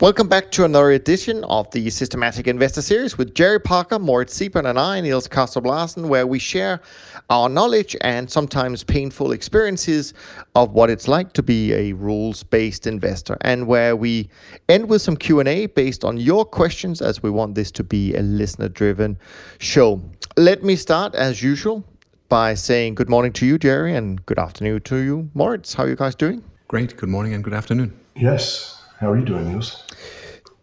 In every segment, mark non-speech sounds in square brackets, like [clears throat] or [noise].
Welcome back to another edition of the Systematic Investor Series with Jerry Parker, Moritz Seibert, and I, Niels Kaastrup Larsen, where we share our knowledge and sometimes painful experiences of what it's like to be a rules-based investor, and where we end with some Q&A based on your questions, as we want this to be a listener-driven show. Let me start, as usual, by saying good morning to you, Jerry, and good afternoon to you, Moritz. How are you guys doing? Great. Good morning and good afternoon. Yes. How are you doing, Niels?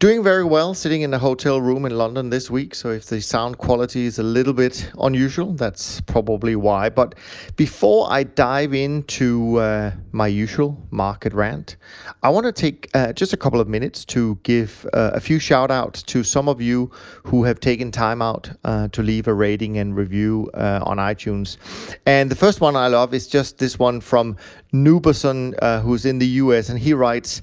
Doing very well, sitting in a hotel room in London this week. So, if the sound quality is a little bit unusual, that's probably why. But before I dive into uh, my usual market rant, I want to take uh, just a couple of minutes to give uh, a few shout outs to some of you who have taken time out uh, to leave a rating and review uh, on iTunes. And the first one I love is just this one from Nuberson, uh, who's in the US, and he writes,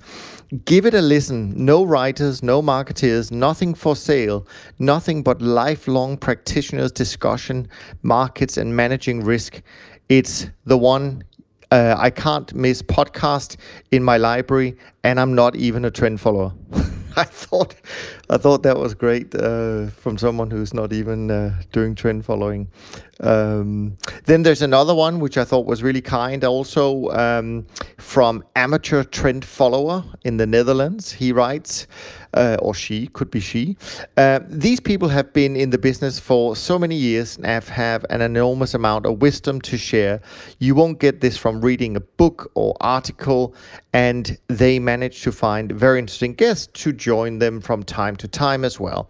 Give it a listen. No writers, no marketeers, nothing for sale, nothing but lifelong practitioners' discussion, markets, and managing risk. It's the one uh, I can't miss podcast in my library, and I'm not even a trend follower. [laughs] [laughs] I thought, I thought that was great uh, from someone who's not even uh, doing trend following. Um, then there's another one which I thought was really kind, also um, from amateur trend follower in the Netherlands. He writes uh, or she, could be she. Uh, these people have been in the business for so many years and have, have an enormous amount of wisdom to share. You won't get this from reading a book or article, and they manage to find very interesting guests to join them from time to time as well.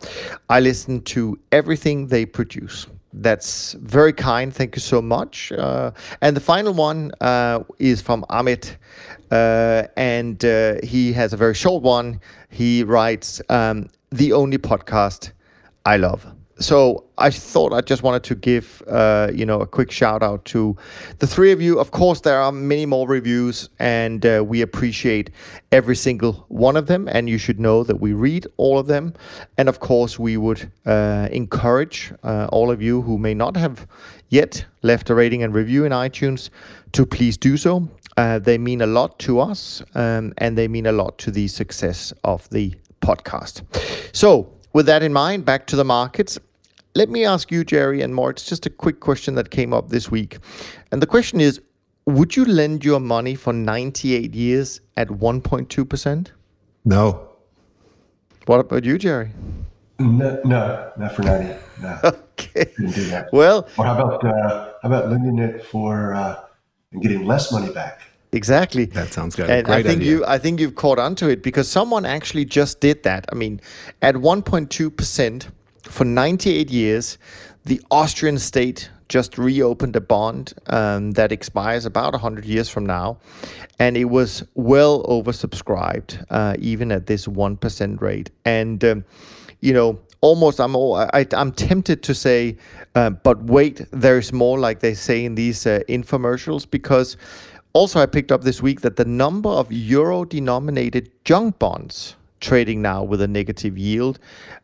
I listen to everything they produce. That's very kind. Thank you so much. Uh, and the final one uh, is from Amit, uh, and uh, he has a very short one. He writes, um, "The only podcast I love." so I thought I just wanted to give uh, you know a quick shout out to the three of you. Of course, there are many more reviews, and uh, we appreciate every single one of them. And you should know that we read all of them. And of course, we would uh, encourage uh, all of you who may not have yet left a rating and review in iTunes to please do so. Uh, they mean a lot to us, um, and they mean a lot to the success of the podcast. So. With that in mind, back to the markets. Let me ask you, Jerry and Moritz, just a quick question that came up this week. And the question is Would you lend your money for 98 years at 1.2%? No. What about you, Jerry? No, no not for 90. No. [laughs] okay. Couldn't do that. Well, or how about, uh, how about lending it for uh, and getting less money back? Exactly. That sounds good. And Great I think idea. you I think you've caught on to it because someone actually just did that. I mean, at 1.2% for 98 years, the Austrian state just reopened a bond um, that expires about 100 years from now. And it was well oversubscribed, uh, even at this 1% rate. And, um, you know, almost I'm I, I'm tempted to say, uh, but wait, there's more, like they say in these uh, infomercials, because also I picked up this week that the number of euro denominated junk bonds trading now with a negative yield,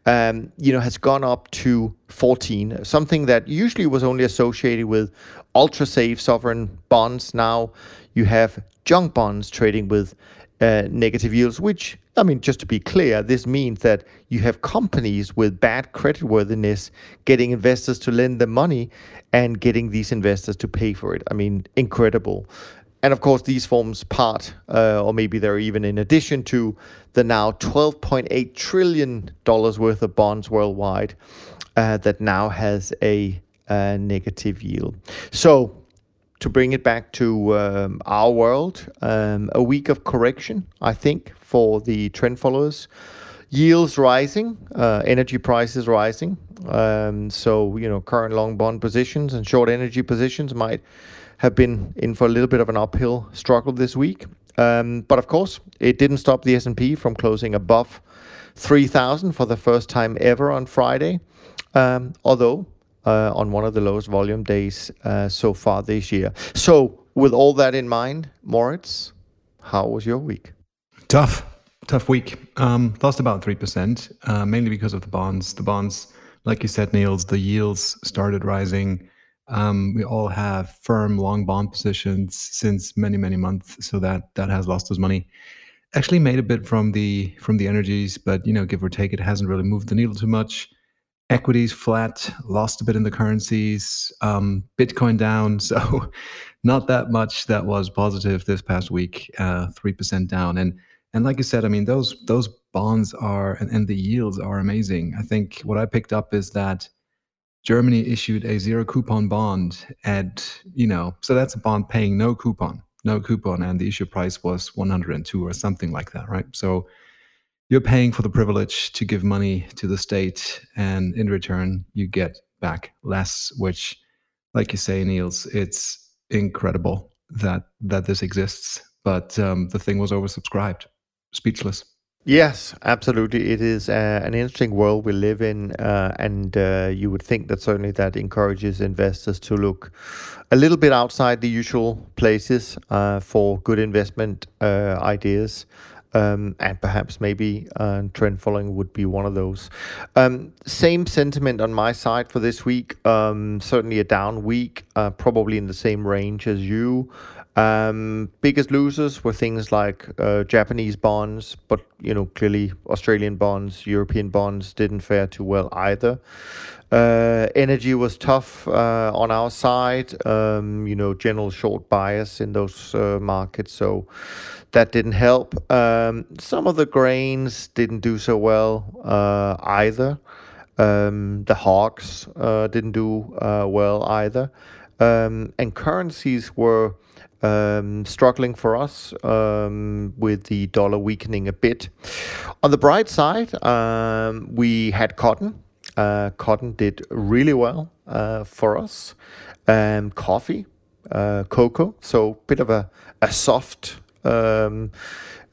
um, you know, has gone up to 14, something that usually was only associated with ultra safe sovereign bonds. Now you have junk bonds trading with uh, negative yields, which, I mean, just to be clear, this means that you have companies with bad creditworthiness getting investors to lend them money and getting these investors to pay for it. I mean, incredible and of course, these forms part, uh, or maybe they're even in addition to the now 12.8 trillion dollars worth of bonds worldwide uh, that now has a, a, negative yield. So, to bring it back to um, our world, um, a week of correction, I think, for the trend followers. Yields rising, uh, energy prices rising. Um, so, you know, current long bond positions and short energy positions might have been in for a little bit of an uphill struggle this week. Um, but of course, it didn't stop the S&P from closing above 3,000 for the first time ever on Friday. Um, although uh, on one of the lowest volume days uh, so far this year. So, with all that in mind, Moritz, how was your week? Tough, tough week. Um, lost about three percent, uh, mainly because of the bonds. The bonds, like you said, Niels, the yields started rising. Um, we all have firm long bond positions since many many months, so that that has lost us money. Actually, made a bit from the from the energies, but you know, give or take, it hasn't really moved the needle too much. Equities flat, lost a bit in the currencies. Um, Bitcoin down, [laughs] so not that much that was positive this past week. Uh, three uh, percent down, and and like you said, I mean those those bonds are and, and the yields are amazing. I think what I picked up is that Germany issued a zero coupon bond at, you know, so that's a bond paying no coupon, no coupon, and the issue price was 102 or something like that, right? So you're paying for the privilege to give money to the state, and in return, you get back less, which, like you say, Niels, it's incredible that that this exists. But um, the thing was oversubscribed. Speechless. Yes, absolutely. It is uh, an interesting world we live in, uh, and uh, you would think that certainly that encourages investors to look a little bit outside the usual places uh, for good investment uh, ideas. Um, and perhaps maybe uh, trend following would be one of those. Um, same sentiment on my side for this week. Um, certainly a down week, probably in the same range as you. Um, biggest losers were things like uh, Japanese bonds, but you know clearly Australian bonds, European bonds didn't fare too well either. Uh, energy was tough uh, on our side. Um, you know, general short bias in those uh, markets, so that didn't help. Um, some of the grains didn't do so well uh, either. Um, the hogs uh, didn't do well either, um, and currencies were um, struggling for us um, with the dollar weakening a bit. On the bright side, um, we had cotton. Uh, cotton did really well uh, for us. Um, coffee, uh, cocoa, so bit of a, a soft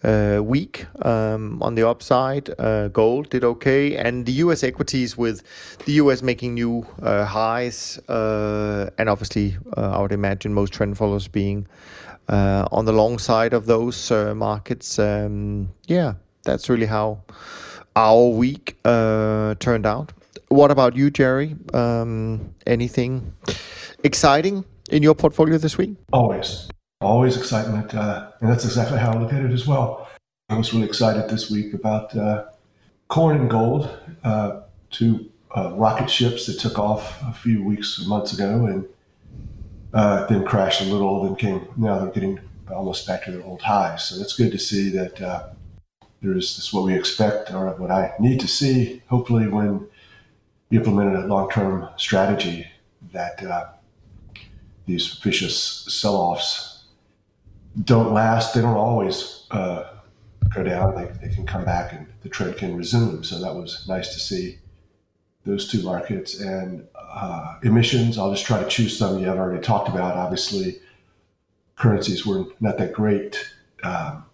uh, week um, on the upside. Uh, gold did okay, and the U.S. equities with the U.S. making new uh, highs, and obviously I would imagine most trend followers being on the long side of those markets. Um, yeah, that's really how our week turned out. What about you, Jerry? Um, anything exciting in your portfolio this week? Always always excitement. Uh, and that's exactly how I look at it as well. I was really excited this week about uh, corn and gold, uh, two uh, rocket ships that took off a few weeks or months ago and uh, then crashed a little, then came, now they're getting almost back to their old highs. So it's good to see that uh, there is this what we expect or what I need to see, hopefully, when we implement a long term strategy that these vicious sell offs don't last. They don't always uh, go down. They, they can come back and the trend can resume. So that was nice to see those two markets and uh, emissions. I'll just try to choose some you have already talked about. Obviously, currencies were not that great. Um,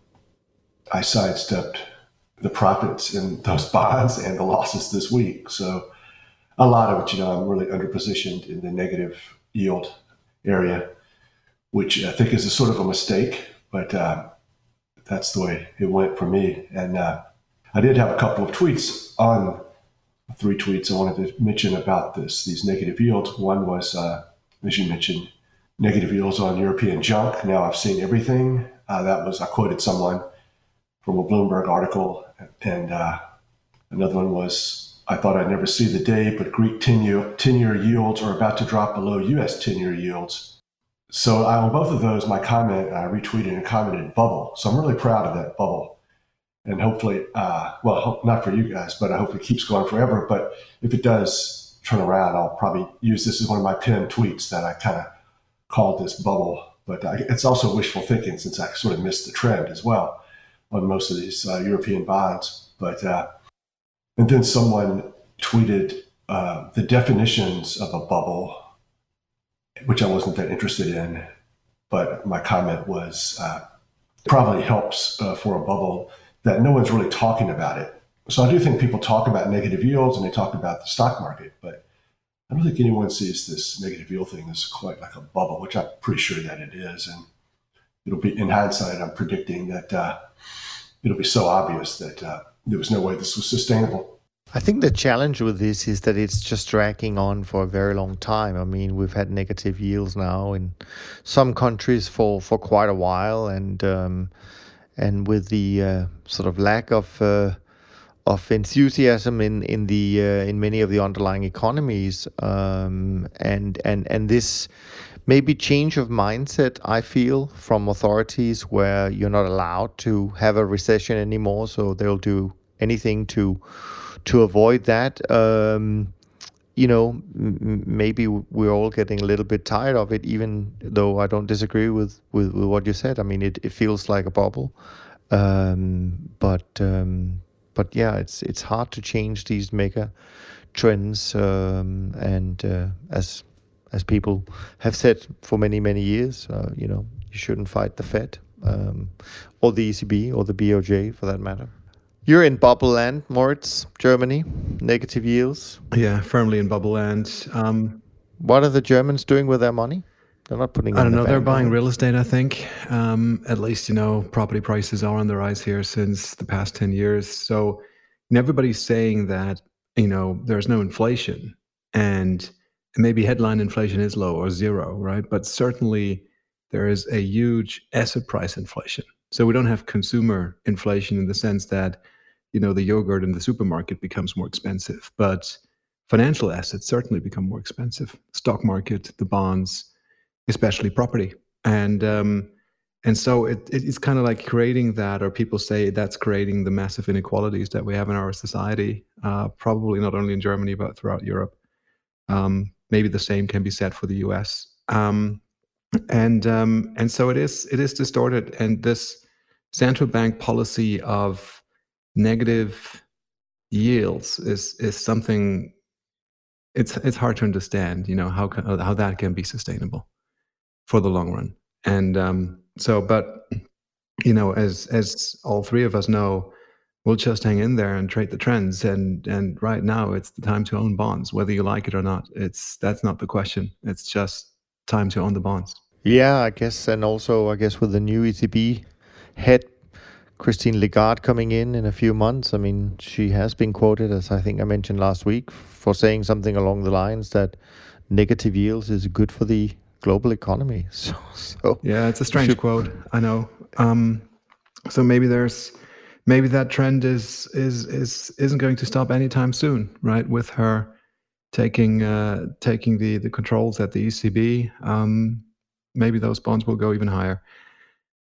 I sidestepped the profits in those [laughs] bonds and the losses this week. So a lot of it, you know, I'm really underpositioned in the negative yield area which I think is a sort of a mistake, but uh, that's the way it went for me. And uh, I did have a couple of tweets on three tweets I wanted to mention about this these negative yields. One was, uh, as you mentioned, negative yields on European junk. Now I've seen everything. Uh, that was I quoted someone from a Bloomberg article, and uh, another one was. I thought I'd never see the day, but Greek 10 year, 10 year yields are about to drop below US 10 year yields so on both of those, my comment, I retweeted and commented bubble. So I'm really proud of that bubble. And hopefully, uh, well, not for you guys, but I hope it keeps going forever. But if it does turn around, I'll probably use this as one of my pinned tweets that I kind of called this bubble. But I, it's also wishful thinking since I sort of missed the trend as well on most of these uh, European bonds. But uh, and then someone tweeted uh, the definitions of a bubble which I wasn't that interested in. But my comment was uh, probably helps uh, for a bubble that no one's really talking about it. So I do think people talk about negative yields and they talk about the stock market, but I don't think anyone sees this negative yield thing as quite like a bubble, which I'm pretty sure that it is. And it'll be in hindsight. I'm predicting that uh, it'll be so obvious that uh, there was no way this was sustainable. I think the challenge with this is that it's just dragging on for a very long time. I mean, we've had negative yields now in some countries for, for quite a while, and um, and with the uh, sort of lack of uh, of enthusiasm in in the uh, in many of the underlying economies, um, and and and this maybe change of mindset I feel from authorities where you're not allowed to have a recession anymore, so they'll do anything to to avoid that. Um, you know, m- maybe we're all getting a little bit tired of it, even though I don't disagree with, with, with what you said. I mean, it, it feels like a bubble. Um, but um, but yeah, it's it's hard to change these mega trends. Um, and uh, as as people have said for many many years, uh, you know, you shouldn't fight the Fed um, or the ECB or the BOJ for that matter. You're in bubble land, Moritz, Germany, negative yields. Yeah, firmly in bubble land. Um, what are the Germans doing with their money? They're not putting. I don't know. The they're buying real estate. I think. Um, at least you know property prices are on the rise here since the past ten years. So, everybody's saying that you know there's no inflation, and maybe headline inflation is low or zero, right? But certainly there is a huge asset price inflation. So we don't have consumer inflation in the sense that you know the yogurt in the supermarket becomes more expensive, but financial assets certainly become more expensive. Stock market, the bonds, especially property, and um, and so it, it's kind of like creating that, or people say that's creating the massive inequalities that we have in our society. Uh, probably not only in Germany but throughout Europe. Um, maybe the same can be said for the U.S. Um, and um, and so it is it is distorted, and this central bank policy of negative yields is is something it's it's hard to understand you know how how that can be sustainable for the long run. And um, so but you know as as all three of us know we'll just hang in there and trade the trends. And and right now it's the time to own bonds whether you like it or not. It's that's not the question. It's just time to own the bonds yeah i guess and also i guess with the new ecb head Christine Lagarde coming in in a few months. I mean, she has been quoted, as I think I mentioned last week, for saying something along the lines that negative yields is good for the global economy. [laughs] So, so yeah, it's a strange should... quote. I know. Um, so maybe there's maybe that trend is is is isn't going to stop anytime soon, right? With her taking uh, taking the the controls at the ECB, um, maybe those bonds will go even higher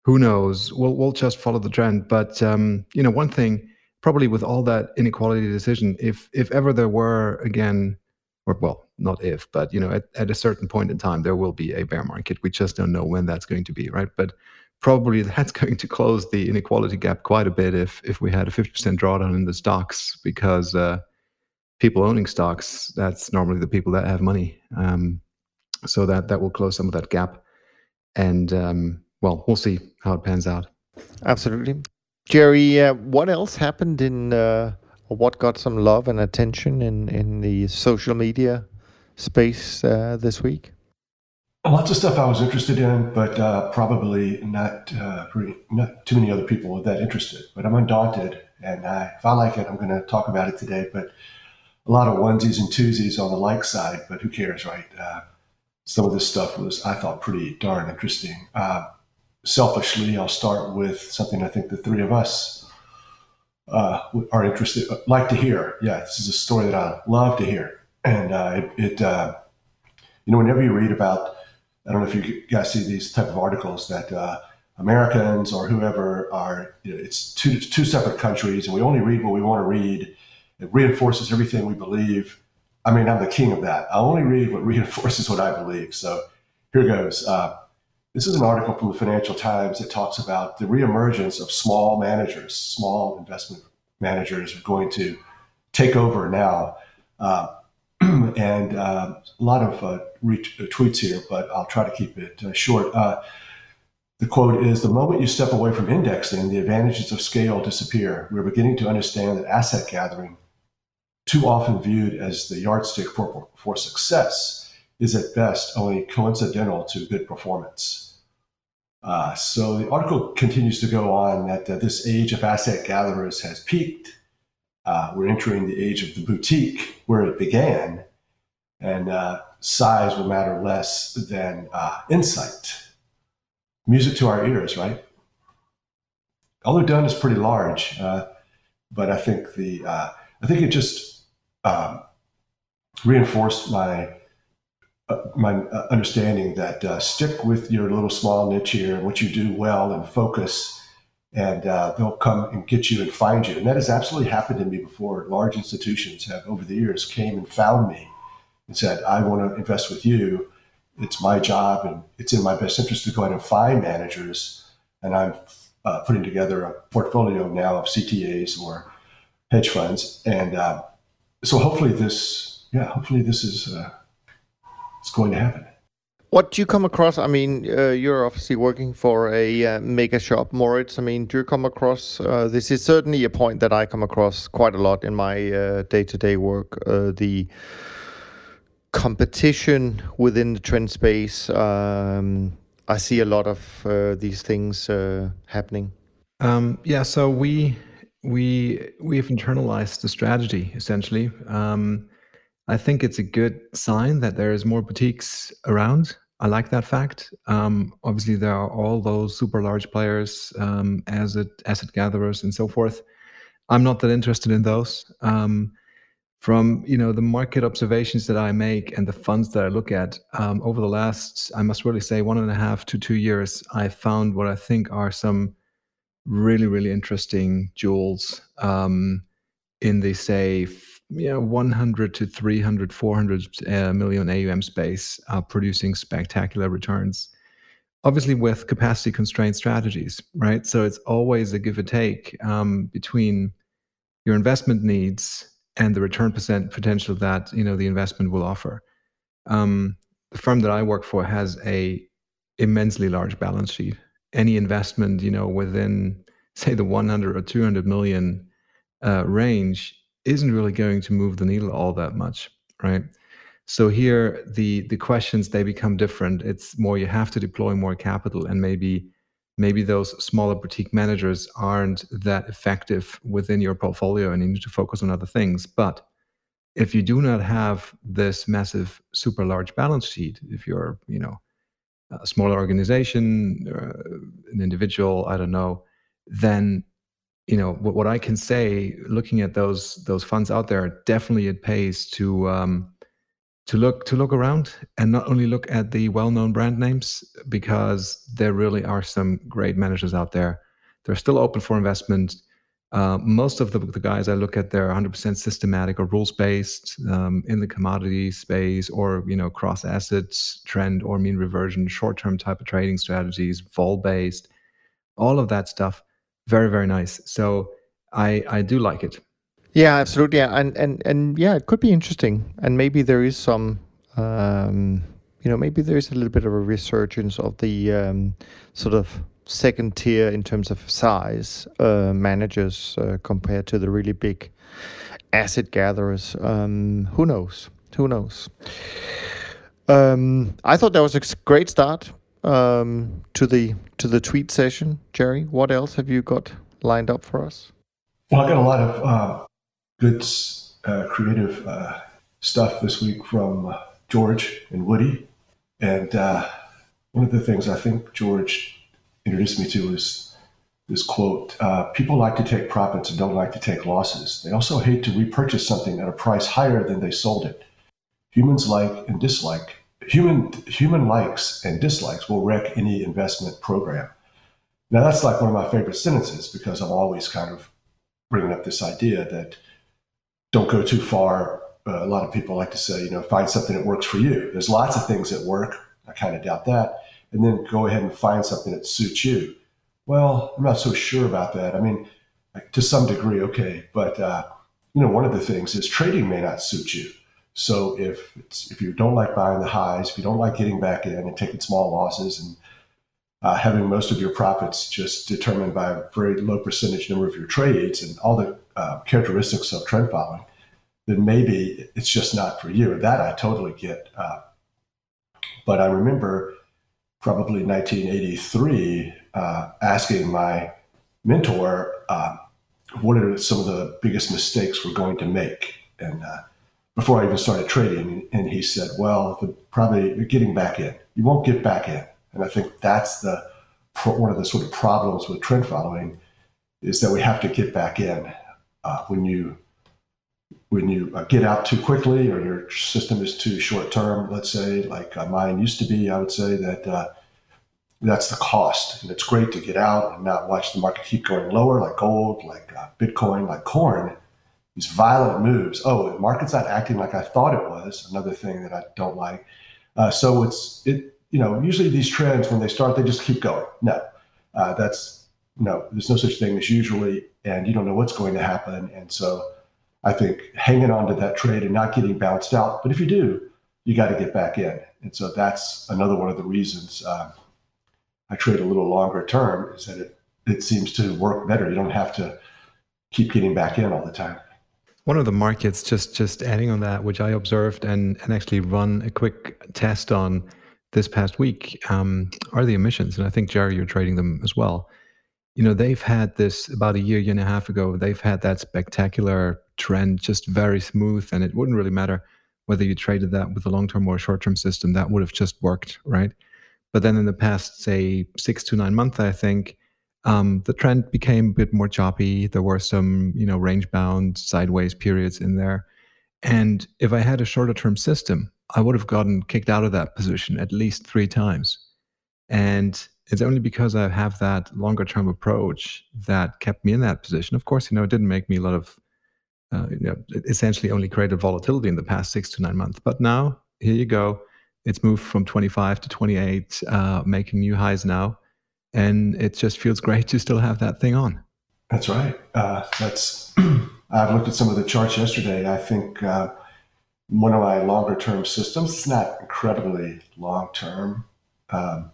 who knows? We'll we'll just follow the trend. But um, you know, one thing probably with all that inequality decision, if if ever there were again, or well, not if, but you know, at, at a certain point in time, there will be a bear market. We just don't know when that's going to be, right? But probably [laughs] that's going to close the inequality gap quite a bit if if we had a 50% drawdown in the stocks because uh, people owning stocks that's normally the people that have money um, so that that will close some of that gap and um, well, we'll see how it pans out. Absolutely. Jerry, uh, what else happened in, uh, what got some love and attention in, in the social media space uh, this week? Lots of stuff I was interested in, but uh, probably not, uh, pretty, not too many other people were that interested. But I'm undaunted, and I, if I like it, I'm going to talk about it today. But a lot of onesies and twosies on the like side, but who cares, right? Uh, some of this stuff was, I thought, pretty darn interesting selfishly, I'll start with something I think the three of us uh, are interested, uh, like to hear. Yeah, this is a story that I love to hear, and uh, it, it uh, you know, whenever you read about, I don't know if you guys see these type of articles that uh, Americans or whoever are, you know, it's two two separate countries, and we only read what we want to read. It reinforces everything we believe. I mean, I'm the king of that. I only read what [laughs] reinforces what I believe. So here goes. Uh, this is an article from the Financial Times that talks about the reemergence of small managers. Small investment managers are going to take over now. Uh, [clears throat] and uh, a lot of uh, tweets here, but I'll try to keep it uh, short. Uh, the quote is The moment you step away from indexing, the advantages of scale disappear. We're beginning to understand that asset gathering, too often viewed as the yardstick for, for success, is at best only coincidental to good performance. Uh, so the article continues to go on that uh, this age of asset gatherers has peaked. Uh, we're entering the age of the boutique where it began, and uh, size will matter less than uh, insight. Music to our ears, right? Although Dunn is pretty large, uh, but I think the I think it just um, reinforced my uh, my uh, understanding that uh, stick with your little small niche here and what you do well and focus, and uh, they'll come and get you and find you. And that has absolutely happened to me before. Large institutions have, over the years, came and found me and said, "I want to invest with you. It's my job, and it's in my best interest to go out and find managers." And I'm uh, putting together a portfolio now of CTAs or hedge funds, and uh, so hopefully this, yeah, hopefully this is it's going to happen. What do you come across? I mean, uh, you're obviously working for a uh, mega shop, Moritz. I mean, do you come across? Uh, this is certainly a point that I come across quite a lot in my day to day work. Uh, the competition within the trend space. Um, I see a lot of uh, these things uh, happening. Um, yeah, so we we we've internalized the strategy essentially. Um, I think it's a good sign that there is more boutiques around. I like that fact. Um, obviously, there are all those super large players, um, asset asset gatherers, and so forth. I'm not that interested in those. Um, from you know the market observations that I make and the funds that I look at um, over the last, I must really say, one and a half to two years, I found what I think are some really really interesting jewels um, in the say you know 100 to 300 400 uh, million aum space uh, producing spectacular returns. Obviously with capacity constrained strategies right? So it's always a give and take um, between your investment needs and the return percent potential that you know the investment will offer. Um, the firm that i work for has a immensely large balance sheet any investment you know within say the 100 or 200 million uh, range isn't really going to move the needle all that much, right? So here the the questions they become different. It's more you have to deploy more capital and maybe maybe those smaller boutique managers aren't that effective within your portfolio and you need to focus on other things. But if you do not have this massive super large balance sheet, if you're, you know, a smaller organization, uh, an individual, I don't know, then you know what, what I can say, looking at those those funds out there, definitely it pays to um, to look to look around and not only look at the well-known brand names because there really are some great managers out there. They're still open for investment. Uh, most of the, the, guys I look at, they're 100% systematic or rules-based um, in the commodity space, or you know, cross assets, trend or mean reversion, short-term type of trading strategies, vol-based, all of that stuff very very nice. So I I do like it. Yeah, absolutely. And and and yeah, it could be interesting. And maybe there is some um, you know, maybe there is a little bit of a resurgence of the um, sort of second tier in terms of size uh, managers uh, compared to the really big asset gatherers. Um, who knows? Who knows? Um, I thought that was a great start um, to the to the tweet session, Jerry. What else have you got lined up for us? Well, I got a lot of uh, good uh, creative uh, stuff this week from uh, George and Woody, and one of the things I think George introduced me to was this quote: uh, "People like to take profits and don't like to take losses. They also hate to repurchase something at a price higher than they sold it. Humans like and dislike." human human likes and dislikes will wreck any investment program. Now that's like one of my favorite sentences because I'm always kind of bringing up this idea that don't go too far. Uh, a lot of people like to say, you know, find something that works for you. There's lots of things that work. I kind of doubt that. And then go ahead and find something that suits you. Well, I'm not so sure about that. I mean, to some degree, okay, but uh, you know, one of the things is trading may not suit you. So if if you don't like buying the highs, if you don't like getting back in and taking small losses and uh, having most of your profits just determined by a very low percentage number of your trades and all the uh, characteristics of trend following, then maybe it's just not for you. That I totally get. Uh, but I remember probably 1983, uh, asking my mentor uh, what are some of the biggest mistakes we're going to make. And uh, before I even started trading, and he said, "Well, the, probably getting back in. You won't get back in." And I think that's the one of the sort of problems with trend following is that we have to get back in uh, when you when you uh, get out too quickly or your system is too short term. Let's say, like uh, mine used to be, I would say that uh, that's the cost. And it's great to get out and not watch the market keep going lower, like gold, like uh, Bitcoin, like corn. These violent moves. Oh, the market's not acting like I thought it was. Another thing that I don't like. So it's it. You know, usually these trends when they start, they just keep going. No, that's no. There's no such thing as usually, and you don't know what's going to happen. And so, I think hanging on to that trade and not getting bounced out. But if you do, you got to get back in. And so that's another one of the reasons. Um, I trade a little longer term is that it, it seems to work better. You don't have to keep getting back in all the time. One of the markets, just just adding on that, which I observed and, and actually run a quick test on this past week, um, are the emissions. And I think, Jerry, you're trading them as well. You know, they've had this about a year, year and a half ago, they've had that spectacular trend, just very smooth. And it wouldn't really matter whether you traded that with a long term or a short term system, that would have just worked, right? But then in the past, say, six to nine months, I think, um, the trend became a bit more choppy. There were some, you know, range bound sideways periods in there. And if I had a shorter term system, I would have gotten kicked out of that position at least three times. And it's only because I have that longer term approach that kept me in that position. Of course, you know, it didn't make me a lot of, uh, you know, essentially only created volatility in the past six to nine months. But now, here you go it's moved from 25 to 28, uh, making new highs now. And it just feels great to still have that thing on. That's right. Uh, that's [clears throat] I've looked at some of the charts yesterday. I think uh, one of my longer term systems, it's not incredibly long term, um,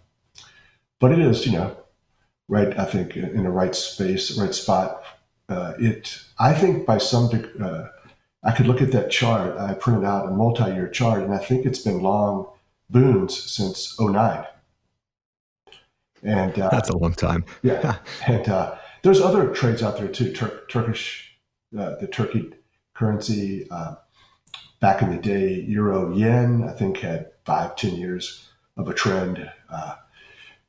but it is, you know, right, I think in the right space, right spot. Uh, it, I think by some, uh, I could look at that chart. I printed out a multi year chart, and I think it's been long Bunds since 09. And uh, that's a long time. yeah. And uh, there's other trades out there too. Tur- Turkish, uh, the Turkey currency uh, back in the day, euro yen, I think had five, ten years of a trend. Uh,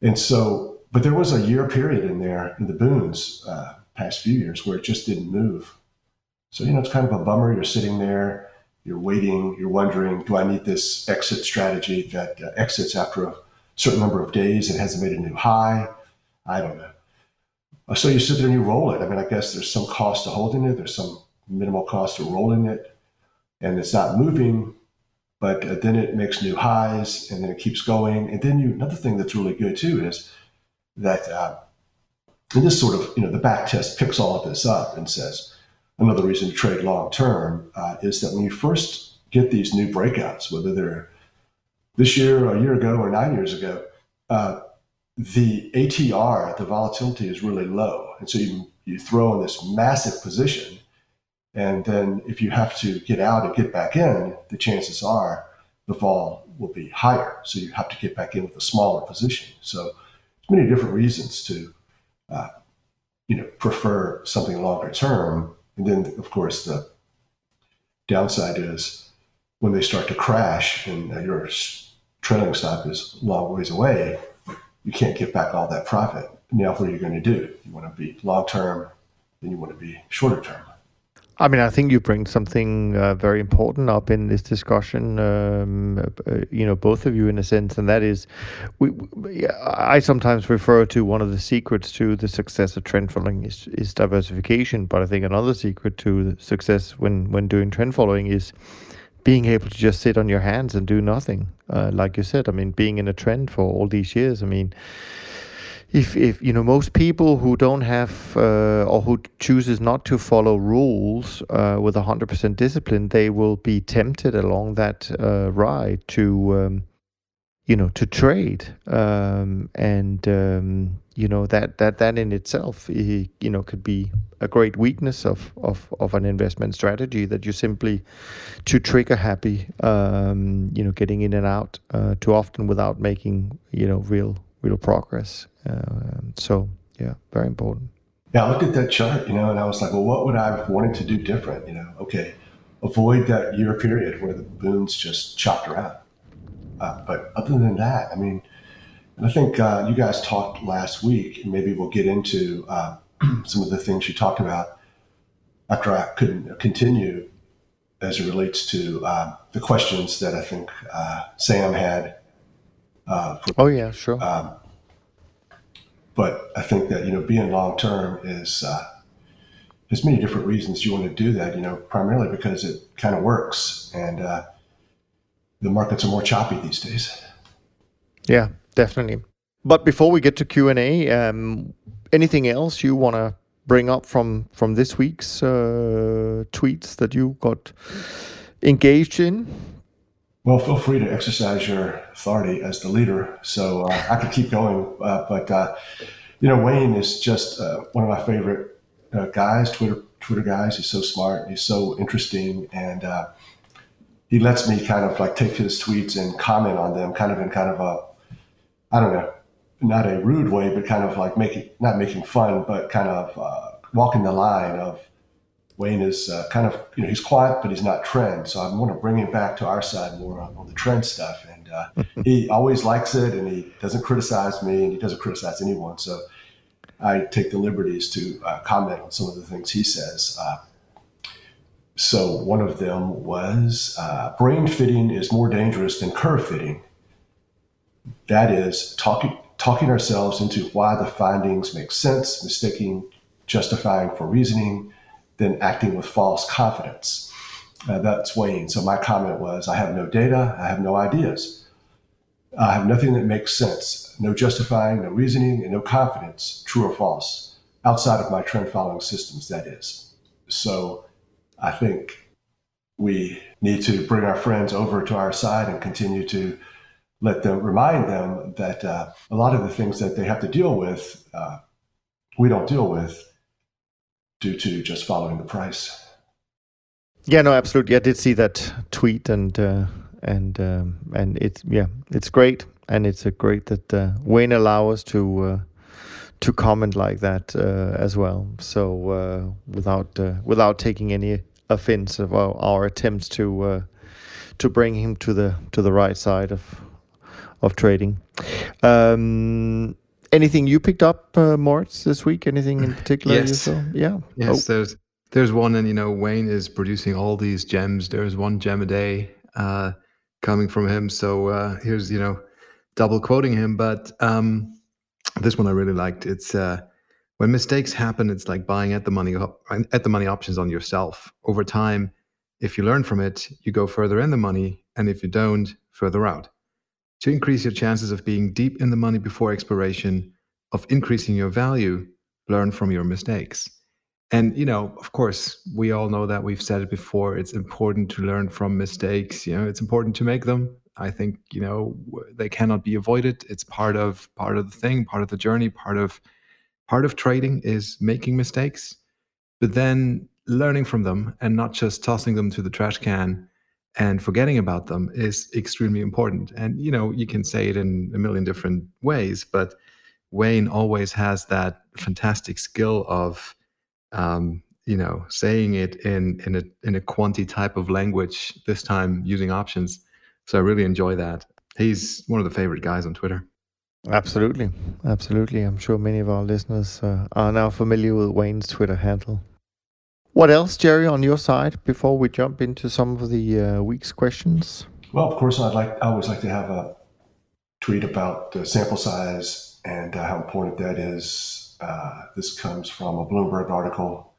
and so, but there was a year period in there in the Bunds uh, past few years where it just didn't move. So, you know, it's kind of a bummer. You're sitting there you're waiting, you're wondering, do I need this exit strategy that uh, exits after a certain number of days and hasn't made a new high? I don't know. Uh, so you sit there and you roll it. I mean, I guess there's some cost to holding it, there's some minimal cost to rolling it, and it's not moving, but uh, then it makes new highs and then it keeps going. And then you, another thing that's really good too is that, uh, and this sort of, you know, the back test picks all of this up and says, another reason to trade long term uh, is that when you first get these new breakouts, whether they're this year, or a year ago, or nine years ago, uh, the ATR, the volatility is really low. And so you, you throw in this massive position. And then if you have to get out and get back in, the chances are the vol will be higher. So you have to get back in with a smaller position. So there's many different reasons to, uh, you know, prefer something longer term and then, of course, the downside is when they start to crash and your trailing stop is a long ways away, you can't get back all that profit. Now, what are you going to do? You want to be long term, then you want to be shorter term. I mean, I think you bring something uh, very important up in this discussion. Um, uh, you know, both of you in a sense, and that is, we, we, I sometimes refer to one of the secrets to the success of trend following is, is diversification. But I think another secret to success when when doing trend following is being able to just sit on your hands and do nothing. Uh, like you said, I mean, being in a trend for all these years. I mean if if you know most people who don't have uh, or who chooses not to follow rules uh, with hundred percent discipline, they will be tempted along that uh, ride to. Um, you know to trade um, and um, you know that that that in itself you know could be a great weakness of of, of an investment strategy that you simply too trigger happy um, you know getting in and out uh, too often without making you know real real progress. Uh, so yeah very important. Yeah i looked at that chart you know and i was like well what would i have wanted to do different you know? Okay avoid that year period where the Bunds just chopped around. Uh, but other than that, I mean, and I think uh, you guys talked last week, and maybe we'll get into uh, [clears throat] some of the things you talked about after I couldn't continue as it relates to uh, the questions that I think uh, Sam had. For, oh yeah, sure. Um, but I think that you know being long term is there's many different reasons you want to do that. You know, primarily because it kind of works and the markets are more choppy these days. Yeah, definitely. But before we get to Q and A, um, anything else you want to bring up from from this week's uh, tweets that you got engaged in? Well, feel free to exercise your authority as the leader. So uh, I could keep going, uh, but uh, you know, Wayne is just uh, one of my favorite uh, guys. Twitter Twitter guys. He's so smart. He's so interesting, and he lets me kind of like take his tweets and comment on them, kind of in kind of a, I don't know, not a rude way, but kind of like making, not making fun, but kind of uh, walking the line of Wayne is uh, kind of, you know, he's quiet, but he's not trend. So I want to bring him back to our side more on, on the trend stuff. And uh, [laughs] he always likes it and he doesn't criticize me and he doesn't criticize anyone. So I take the liberties to uh, comment on some of the things he says. Uh, so one of them was uh, brain fitting is more dangerous than curve fitting. That is talking talking ourselves into why the findings make sense, mistaking justifying for reasoning, then acting with false confidence. Uh, that's Wayne. So my comment was, I have no data, I have no ideas. I have nothing that makes sense, no justifying, no reasoning, and no confidence, true or false, outside of my trend following systems, that is. So I think we need to bring our friends over to our side and continue to let them remind them that uh, a lot of the things that they have to deal with, uh, we don't deal with due to just following the price. Yeah, no, absolutely. I did see that tweet, and uh, and um, and it's yeah, it's great, and it's a great that uh, Wayne allow us to uh, to comment like that uh, as well. So uh, without uh, without taking any offense of our, our attempts to to bring him to the to the right side of of trading. Um, anything you picked up, uh, Moritz, this week? Anything in particular? yes. Yeah. Yes. Oh. There's there's one, and you know Wayne is producing all these gems. There's one gem a day uh, coming from him. So uh, here's you know double quoting him, but um, this one I really liked. It's uh, when mistakes happen, it's like buying at the money at the money options on yourself. Over time, if you learn from it, you go further in the money, and if you don't, further out. To increase your chances of being deep in the money before expiration, of increasing your value, learn from your mistakes. And you know, of course, we all know that we've said it before. It's important to learn from mistakes. You know, it's important to make them. I think you know they cannot be avoided. It's part of part of the thing, part of the journey, part of part of trading is making mistakes, but then learning from them and not just tossing them to the trash can and forgetting about them is extremely important. And you know, you can say it in a million different ways, but Wayne always has that fantastic skill of um, you know saying it in in a in a quanti type of language this time using options so I really enjoy that. He's one of the favorite guys on Twitter. Absolutely. Absolutely. I'm sure many of our listeners uh, are now familiar with Wayne's Twitter handle. What else, Jerry, on your side before we jump into some of the uh, week's questions? Well, of course, I'd like I always like to have a tweet about the sample size and uh, how important that is. Uh, this comes from a Bloomberg article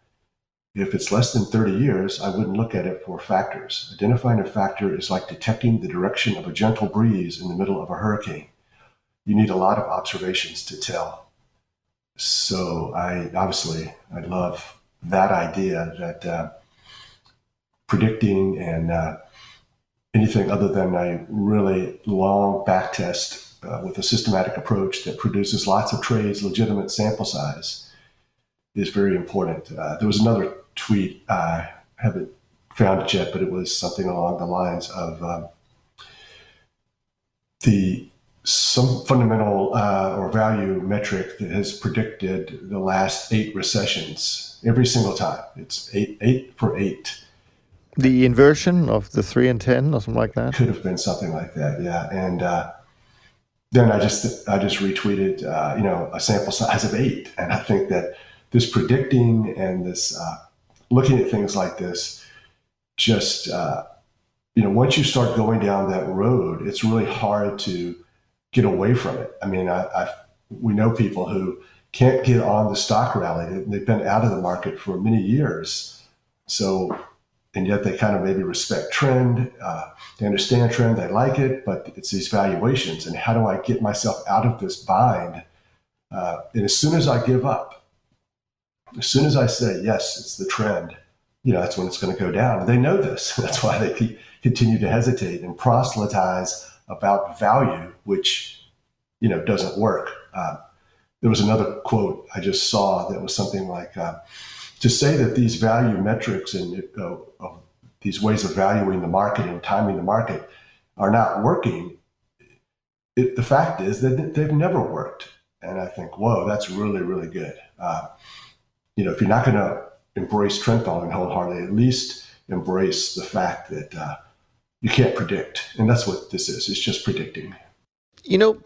if it's less than 30 years, I wouldn't look at it for factors. Identifying a factor is like detecting the direction of a gentle breeze in the middle of a hurricane. You need a lot of observations to tell. So I obviously I love that idea that uh, predicting and uh, anything other than a really long back test uh, with a systematic approach that produces lots of trades, legitimate sample size, is very important. Uh, there was another tweet, I haven't found it yet, but it was something along the lines of um, the some fundamental uh, or value metric that has predicted the last eight recessions every single time. It's eight, eight for eight. The inversion of the three and ten, or something like that. Could have been something like that, yeah. And uh, then I just I just retweeted, uh, you know, a sample size of eight, and I think that this predicting and this uh, looking at things like this, just uh, you know, once you start going down that road, it's really hard to get away from it. I mean, I, I we know people who can't get on the stock rally. They've been out of the market for many years. So, and yet they kind of maybe respect trend. Uh, they understand trend. They like it, but it's these valuations. And how do I get myself out of this bind? Uh, and as soon as I give up, as soon as I say, yes, it's the trend, you know, that's when it's going to go down. And they know this. [laughs] That's why they continue to hesitate and proselytize about value, which, you know, doesn't work. Uh, there was another quote I just saw that was something like uh, to say that these value metrics and uh, these ways of valuing the market and timing the market are not working. It, the fact is that they've never worked. And I think, whoa, that's really, really good. Uh, you know, if you're not going to embrace trend following wholeheartedly, at least embrace the fact that uh, you can't predict. And that's what this is. It's just predicting. You know,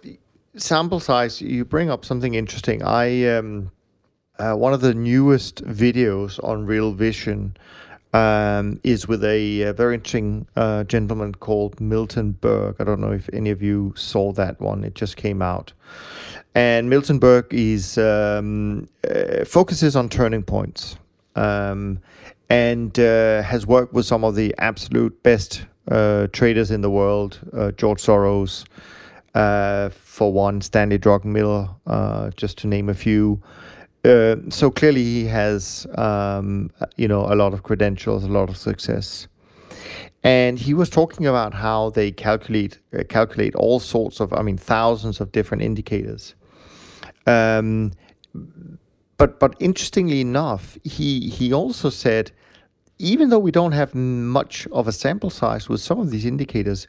sample size, you bring up something interesting. I um, uh, one of the newest videos on Real Vision um, is with a, a very interesting uh, gentleman called Milton Berg. I don't know if any of you saw that one. It just came out, and Milton Berg is um, uh, focuses on turning points, um, and uh, has worked with some of the absolute best uh, traders in the world, uh, George Soros, uh, for one, Stanley Druckenmiller, uh, just to name a few. Uh, so clearly, he has um, you know a lot of credentials, a lot of success, and he was talking about how they calculate uh, calculate all sorts of, I mean, thousands of different indicators. Um, but but interestingly enough, he he also said even though we don't have much of a sample size with some of these indicators,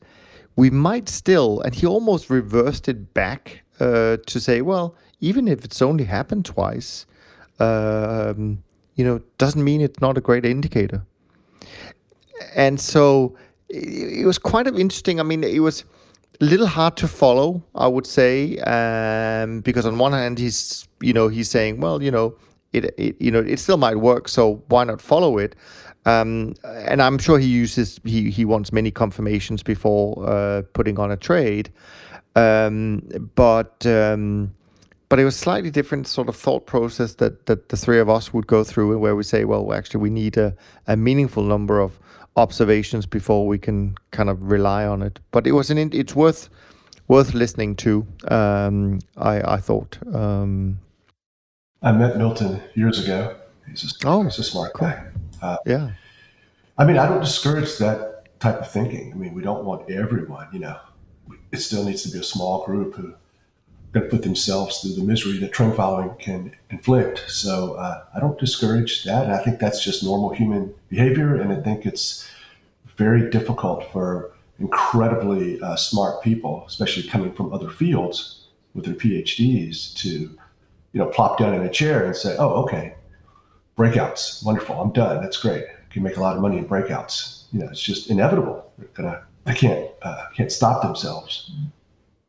we might still, and he almost reversed it back uh, to say, well, even if it's only happened twice, um, you know, doesn't mean it's not a great indicator. And so it, was quite of interesting. I mean, it was a little hard to follow, I would say, um, because on one hand, he's, you know, he's saying, well, you know, it, it, you know, it still might work, so why not follow it? Um, and I'm sure he uses he he wants many confirmations before uh, putting on a trade, um, but um, but it was slightly different sort of thought process that that the three of us would go through, where we say, well, actually, we need a, a meaningful number of observations before we can kind of rely on it. But it was an it's worth worth listening to. Um, I I thought. Um, I met Milton years ago. He's a, oh, he's a smart cool. guy. Uh, yeah. I mean, I don't discourage that type of thinking. I mean, we don't want everyone, you know, it still needs to be a small group who going to put themselves through the misery that trend following can inflict. So uh, I don't discourage that. I think that's just normal human behavior. And I think it's very difficult for incredibly uh, smart people, especially coming from other fields with their PhDs, to you know plop down in a chair and say, "Oh, okay, breakouts. Wonderful. I'm done. That's great. can make a lot of money in breakouts. You know, it's just inevitable. They're gonna, they can't, uh, can't stop themselves.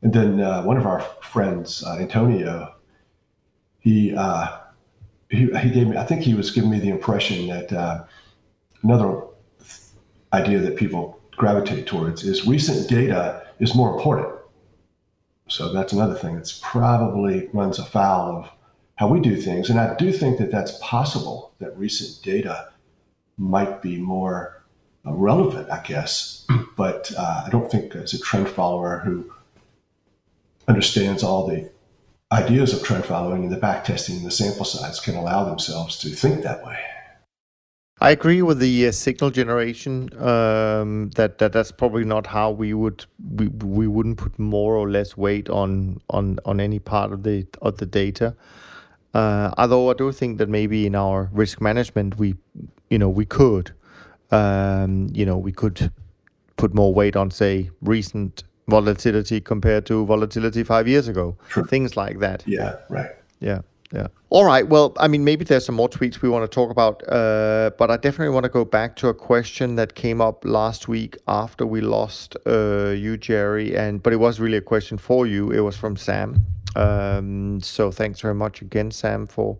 And then uh, one of our friends, uh, Antonio, he, uh, he, he gave me, I think he was giving me the impression that uh, another idea that people gravitate towards is recent data is more important. So that's another thing that's probably runs afoul of how we do things. And I do think that that's possible, that recent data might be more uh, relevant, I guess. But uh, I don't think as a trend follower who understands all the ideas of trend following and the back testing and the sample size can allow themselves to think that way. I agree with the uh, signal generation. Um, that that that's probably not how we would we we wouldn't put more or less weight on on on any part of the of the data. Uh, although I do think that maybe in our risk management we, you know, we could, um, you know, we could put more weight on say recent volatility compared to volatility five years ago. Things like that. Yeah. Right. Yeah. Yeah. All right. Well, I mean, maybe there's some more tweets we want to talk about, uh, but I definitely want to go back to a question that came up last week after we lost uh, you, Jerry, and but it was really a question for you. It was from Sam. Um, so thanks very much again, Sam, for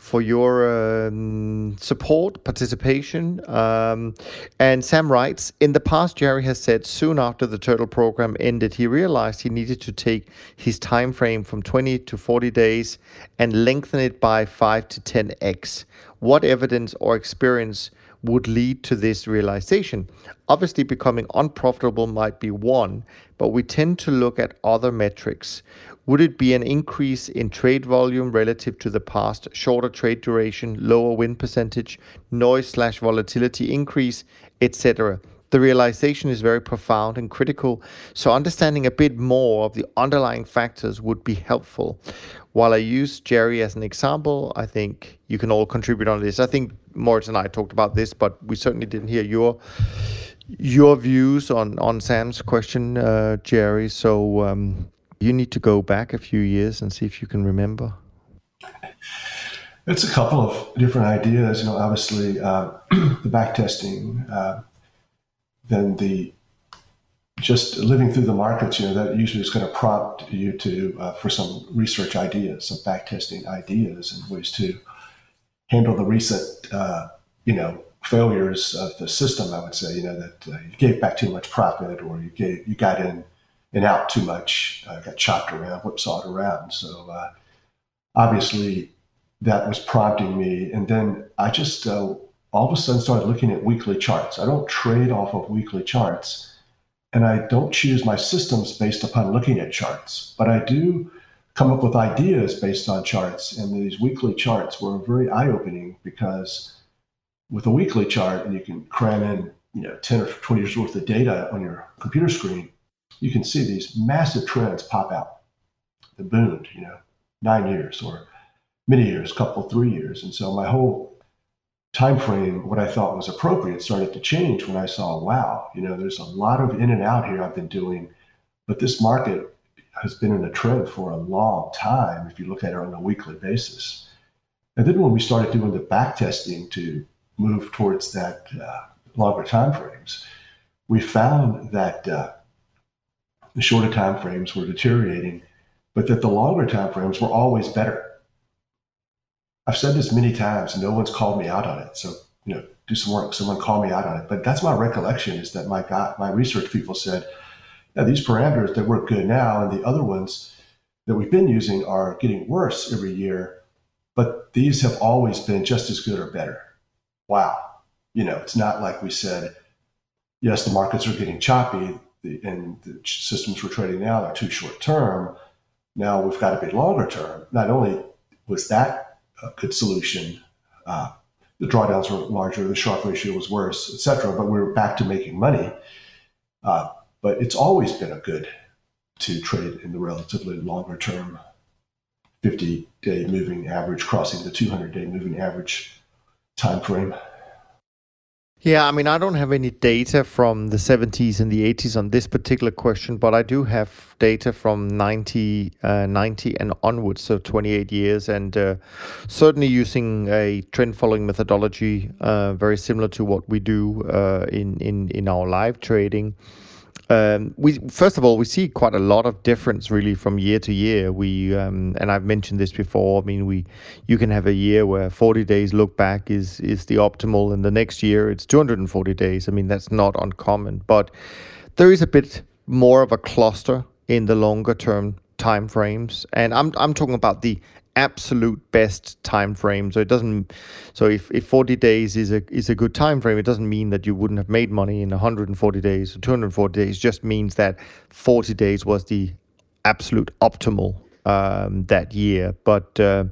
for your um, support, participation. Um, and Sam writes In the past, Jerry has said soon after the Turtle program ended, he realized he needed to take his time frame from 20 to 40 days and lengthen it by 5 to 10x. What evidence or experience would lead to this realization? Obviously, becoming unprofitable might be one, but we tend to look at other metrics. Would it be an increase in trade volume relative to the past, shorter trade duration, lower win percentage, noise slash volatility increase, etc.? The realization is very profound and critical, so understanding a bit more of the underlying factors would be helpful. While I use Jerry as an example, I think you can all contribute on this. I think Moritz and I talked about this, but we certainly didn't hear your your views on on Sam's question, uh, Jerry. So um, you need to go back a few years and see if you can remember. It's a couple of different ideas. You know, obviously uh, [clears throat] the back testing, uh, then the just living through the markets. You know, that usually is going to prompt you to uh, for some research ideas, some back testing ideas, and ways to handle the recent, uh, you know, failures of the system. I would say, you know, that uh, you gave back too much profit, or you gave you got in and out too much, uh, got chopped around, whipsawed around. So uh, obviously that was prompting me. And then I just uh, all of a sudden started looking at weekly charts. I don't trade off of weekly charts, and I don't choose my systems based upon looking at charts, but I do come up with ideas based on charts. And these weekly charts were very eye opening because with a weekly chart, and you can cram in you know 10 or 20 years worth of data on your computer screen you can see these massive trends pop out. The Bund, you know, nine years or many years, couple, three years. And so my whole time frame, what I thought was appropriate, started to change when I saw, wow, you know, there's a lot of in and out here I've been doing, but this market has been in a trend for a long time if you look at it on a weekly basis. And then when we started doing the back testing to move towards that uh, longer time frames, we found that uh, the shorter time frames were deteriorating, but that the longer time frames were always better. I've said this many times, and no one's called me out on it. So, you know, do some work. Someone call me out on it. But that's my recollection is that my God, my research people said, yeah, these parameters that work good now, and the other ones that we've been using are getting worse every year. But these have always been just as good or better. Wow. You know, it's not like we said, yes, the markets are getting choppy the, and the systems we're trading now are too short term. Now we've got to be longer term. Not only was that a good solution, uh, the drawdowns were larger, the Sharpe ratio was worse, et cetera, but we are back to making money. Uh, but it's always been a good to trade in the relatively longer term 50 day moving average crossing the 200 day moving average time frame yeah, I mean, I don't have any data from the 70s and the 80s on this particular question, but I do have data from 90, uh, 90 and onwards, so 28 years, and uh, certainly using a trend following methodology, uh, very similar to what we do uh, in, in, in our live trading. Um, we first of all we see quite a lot of difference really from year to year. We um, and I've mentioned this before. I mean, we you can have a year where 40 days look back is is the optimal, and the next year it's 240 days. I mean, that's not uncommon, but there is a bit more of a cluster in the longer term time frames, and I'm I'm talking about the absolute best time frame. So it doesn't. So if, if 40 days is a is a good time frame, it doesn't mean that you wouldn't have made money in 140 days or 240 days. It just means that 40 days was the absolute optimal um, that year. But uh,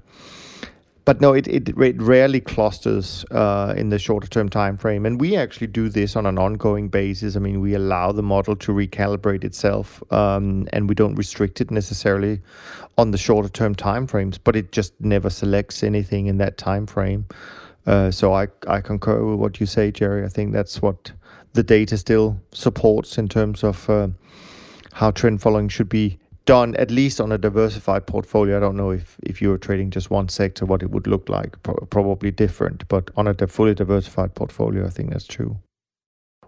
but no, it, it, it rarely clusters uh, in the shorter term time frame. And we actually do this on an ongoing basis. I mean, we allow the model to recalibrate itself um, and we don't restrict it necessarily on the shorter term time frames, but it just never selects anything in that time frame. Uh, so I, I concur with what you say, Jerry. I think that's what the data still supports in terms of uh, how trend following should be done, at least on a diversified portfolio. I don't know if, if you're trading just one sector, what it would look like. Pro- probably different, but on a fully diversified portfolio, I think that's true.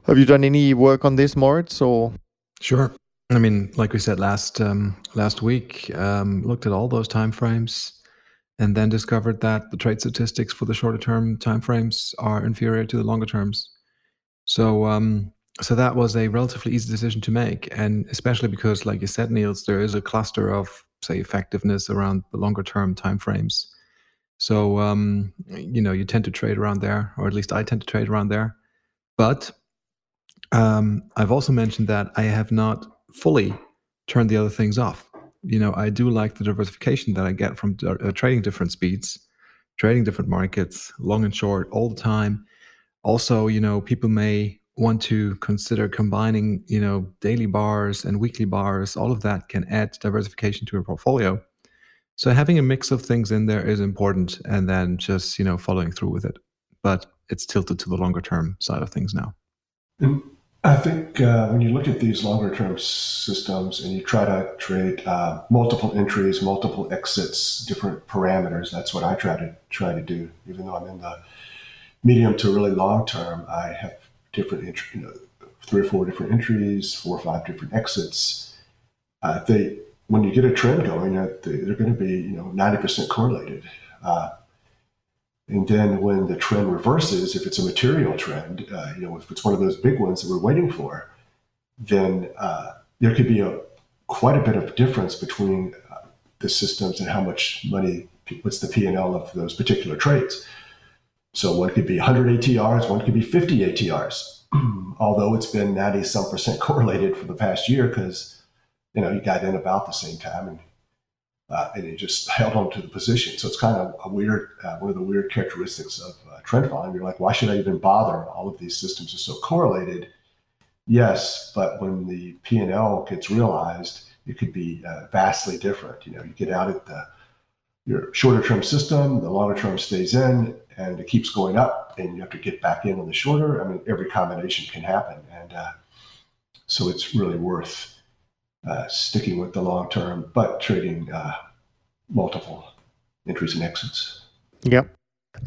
Have you done any work on this, Moritz? Or sure. I mean, like we said last um, last week, um, looked at all those time frames, and then discovered that the trade statistics for the shorter term time frames are inferior to the longer terms. So um, so that was a relatively easy decision to make, and especially because, like you said, Niels, there is a cluster of say effectiveness around the longer term timeframes. So um, you know, you tend to trade around there, or at least I tend to trade around there. But um, I've also mentioned that I have not fully turned the other things off. You know, I do like the diversification that I get from uh, trading different speeds, trading different markets, long and short, all the time. Also, you know, people may want to consider combining, you know, daily bars and weekly bars, all of that can add diversification to your portfolio. So having a mix of things in there is important and then just, you know, following through with it. But it's tilted to the longer term side of things now. And I think uh, when you look at these longer term systems and you try to trade uh, multiple entries, multiple exits, different parameters, that's what I try to try to do. Even though I'm in the medium to really long term, I have different, you know, three or four different entries, four or five different exits. Uh, they, when you get a trend going, uh, they, are going to be, you know, 90% correlated. Uh, and then when the trend reverses, if it's a material trend, uh, you know, if it's one of those big ones that we're waiting for, then uh, there could be a quite a bit of difference between uh, the systems and how much money, what's the P and L of those particular trades. So one could be 100 ATRs, one could be 50 ATRs. [clears throat] Although it's been 90 some percent [laughs] correlated for the past year because you know you got in about the same time and uh, and you just held on to the position. So it's kind of a weird, uh, one of the weird characteristics of uh, trend following. You're like, why should I even bother? All of these systems are so correlated. Yes, but when the P and L gets realized, it could be uh, vastly different. You know, you get out at the your shorter term system, the longer term stays in, and it keeps going up, and you have to get back in on the shorter. I mean, every combination can happen, and uh, so it's really worth uh, sticking with the long term, but trading uh, multiple entries and exits. Yep,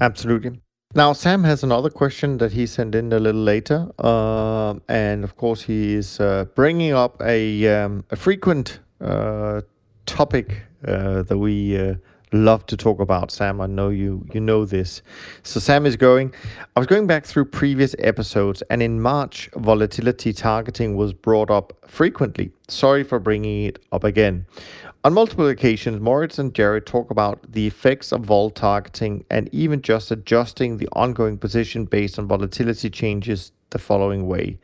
absolutely. Now, Sam has another question that he sent in a little later, uh, and of course, he is uh, bringing up a um, a frequent uh, topic uh, that we love to talk about. Sam i know you you know this. So sam is going i was going back through previous episodes and in march volatility targeting was brought up frequently. Sorry for bringing it up again. On multiple occasions moritz and jared talk about the effects of vol targeting and even just adjusting the ongoing position based on volatility changes the following way.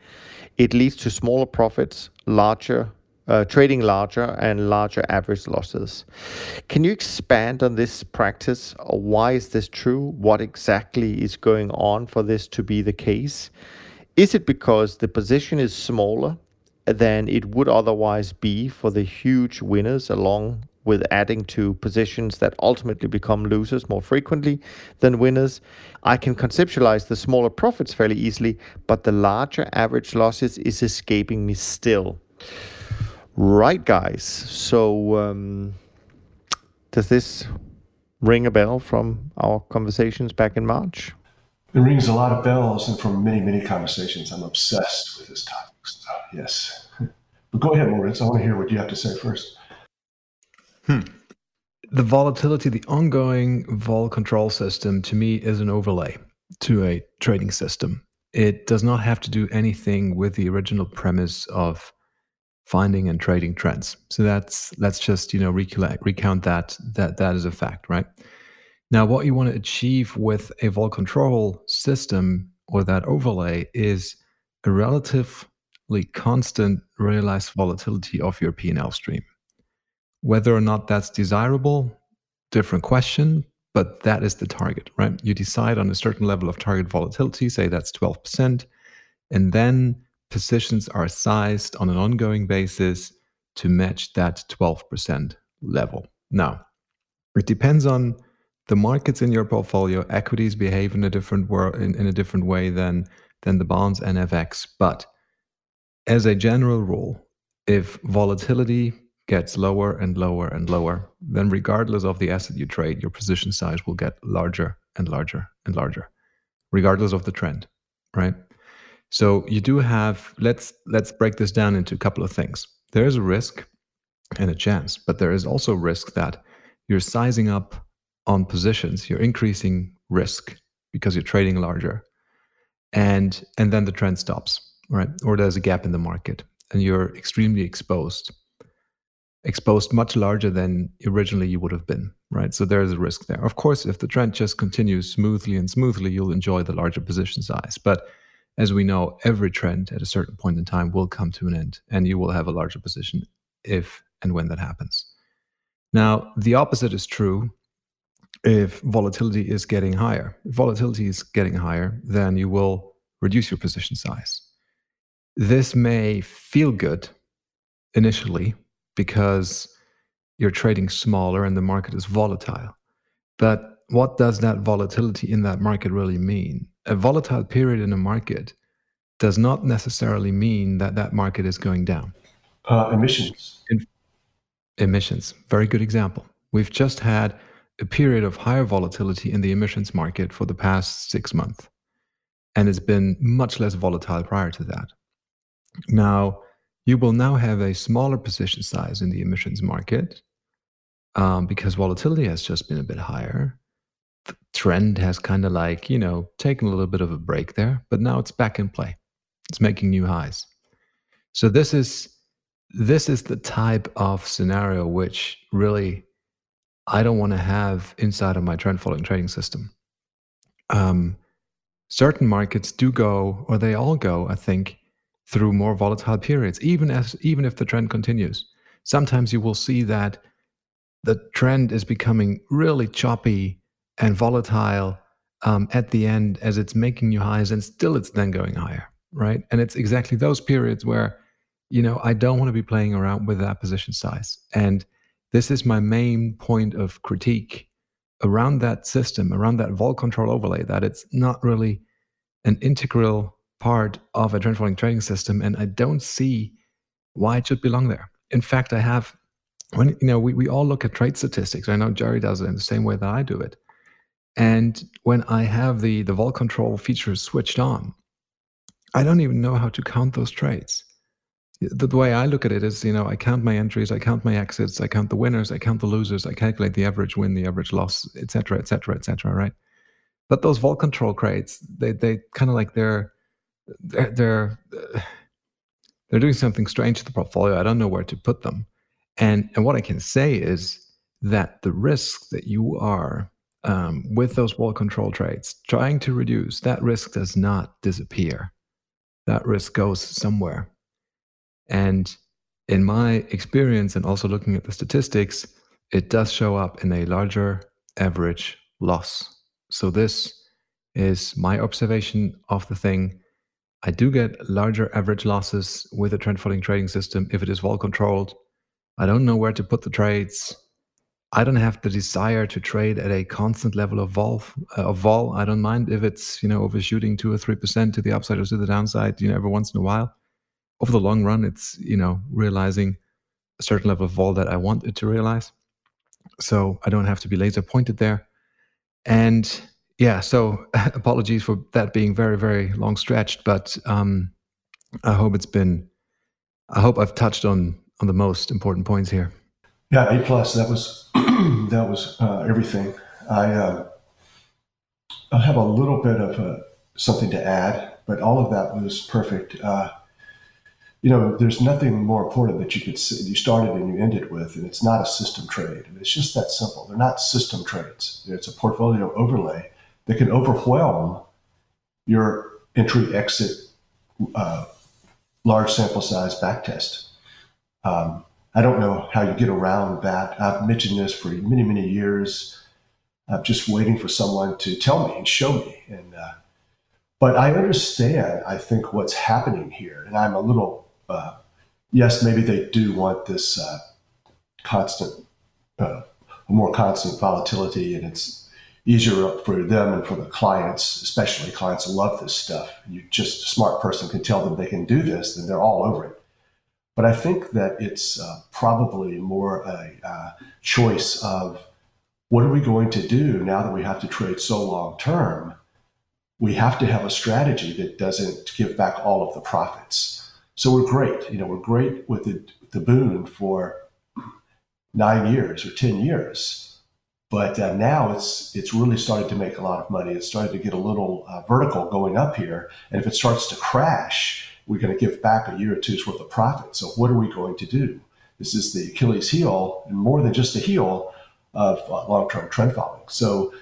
It leads to smaller profits larger uh, trading larger and larger average losses. Can you expand on this practice? Why is this true? What exactly is going on for this to be the case? Is it because the position is smaller than it would otherwise be for the huge winners, along with adding to positions that ultimately become losers more frequently than winners? I can conceptualize the smaller profits fairly easily, but the larger average losses is escaping me still. Right, guys. So, um, does this ring a bell from our conversations back in March? It rings a lot of bells, and from many, many conversations, I'm obsessed with this topic. So, yes. [laughs] But go ahead, Moritz. I want to hear what you have to say first. Hmm. The volatility, the ongoing vol control system, to me, is an overlay to a trading system. It does not have to do anything with the original premise of finding and trading trends. So that's let's just you know recollect, recount that that that is a fact, right? Now, what you want to achieve with a vol control system or that overlay is a relatively constant realized volatility of your P&L stream. Whether or not that's desirable, different question, but that is the target, right? You decide on a certain level of target volatility, say that's 12%, and then positions are sized on an ongoing basis to match that 12% level. Now, it depends on the markets in your portfolio. Equities behave in a different world in, in a different way than than the bonds and FX. But as a general rule, if volatility gets lower and lower and lower, then regardless of the asset you trade, your position size will get larger and larger and larger, regardless of the trend, right? So you do have let's let's break this down into a couple of things. There is a risk and a chance, but there is also risk that you're sizing up on positions, you're increasing risk because you're trading larger. And and then the trend stops, right? Or there's a gap in the market and you're extremely exposed exposed much larger than originally you would have been, right? So there's a risk there. Of course, if the trend just continues smoothly and smoothly, you'll enjoy the larger position size. But as we know, every trend at a certain point in time will come to an end and you will have a larger position if and when that happens. Now, the opposite is true if volatility is getting higher. If volatility is getting higher, then you will reduce your position size. This may feel good initially because you're trading smaller and the market is volatile. But what does that volatility in that market really mean? A volatile period in a market does not necessarily mean that that market is going down. Uh, emissions. In, emissions. Very good example. We've just had a period of higher volatility in the emissions market for the past six months. And it's been much less volatile prior to that. Now, you will now have a smaller position size in the emissions market um, because volatility has just been a bit higher. The trend has kind of like, you know, taken a little bit of a break there, but now it's back in play. It's making new highs. So this is this is the type of scenario which really I don't want to have inside of my trend following trading system. Um, certain markets do go, or they all go, I think, through more volatile periods, even as even if the trend continues. Sometimes you will see that the trend is becoming really choppy and volatile um, at the end as it's making new highs, and still it's then going higher, right? And it's exactly those periods where, you know, I don't want to be playing around with that position size. And this is my main point of critique around that system, around that vol control overlay, that it's not really an integral part of a trend following trading system, and I don't see why it should belong there. In fact, I have when you know we, we all look at trade statistics. I know Jerry does it in the same way that I do it. And when I have the the vol control features switched on, I don't even know how to count those trades. The, the way I look at it is, you know, I count my entries, I count my exits, I count the winners, I count the losers, I calculate the average win, the average loss, etc., etc., etc. right? But those vol control trades, they they kind of like they're they're they're they're doing something strange to the portfolio. I don't know where to put them. And and what I can say is that the risk that you are um, with those vol control trades trying to reduce, that risk does not disappear. That risk goes somewhere. And in my experience, and also looking at the statistics, it does show up in a larger average loss. So this is my observation of the thing. I do get larger average losses with a trend following trading system if it is vol controlled. I don't know where to put the trades. I don't have the desire to trade at a constant level of vol. Uh, of vol. I don't mind if it's you know overshooting two or three percent to the upside or to the downside. You know, every once in a while. Over the long run, it's you know realizing a certain level of vol that I want it to realize. So I don't have to be laser pointed there. And yeah, so [laughs] apologies for that being very, very long stretched, but um, I hope it's been, I hope I've touched on on the most important points here. Yeah, A plus. That was [clears throat] that was uh, everything. I uh, I have a little bit of uh, something to add, but all of that was perfect. Uh, you know, there's nothing more important that you could see, you started and you ended with, and it's not a system trade. It's just that simple. They're not system trades. It's a portfolio overlay that can overwhelm your entry exit uh, large sample size backtest. Um, I don't know how you get around that. I've mentioned this for many, many years. I'm just waiting for someone to tell me and show me. And uh, but I understand. I think what's happening here, and I'm a little. Uh, yes, maybe they do want this uh, constant, uh, more constant volatility, and it's easier for them and for the clients, especially clients love this stuff. You just a smart person can tell them they can do this, then they're all over it. But I think that it's uh, probably more a uh, choice of what are we going to do now that we have to trade so long term? We have to have a strategy that doesn't give back all of the profits. So we're great. You know, we're great with the, the Bund for nine years or 10 years. But uh, now it's it's really started to make a lot of money. It's started to get a little uh, vertical going up here. And if it starts to crash, we're going to give back a year or two's worth of profit. So what are we going to do? This is the Achilles heel, and more than just a heel of uh, long-term trend following. So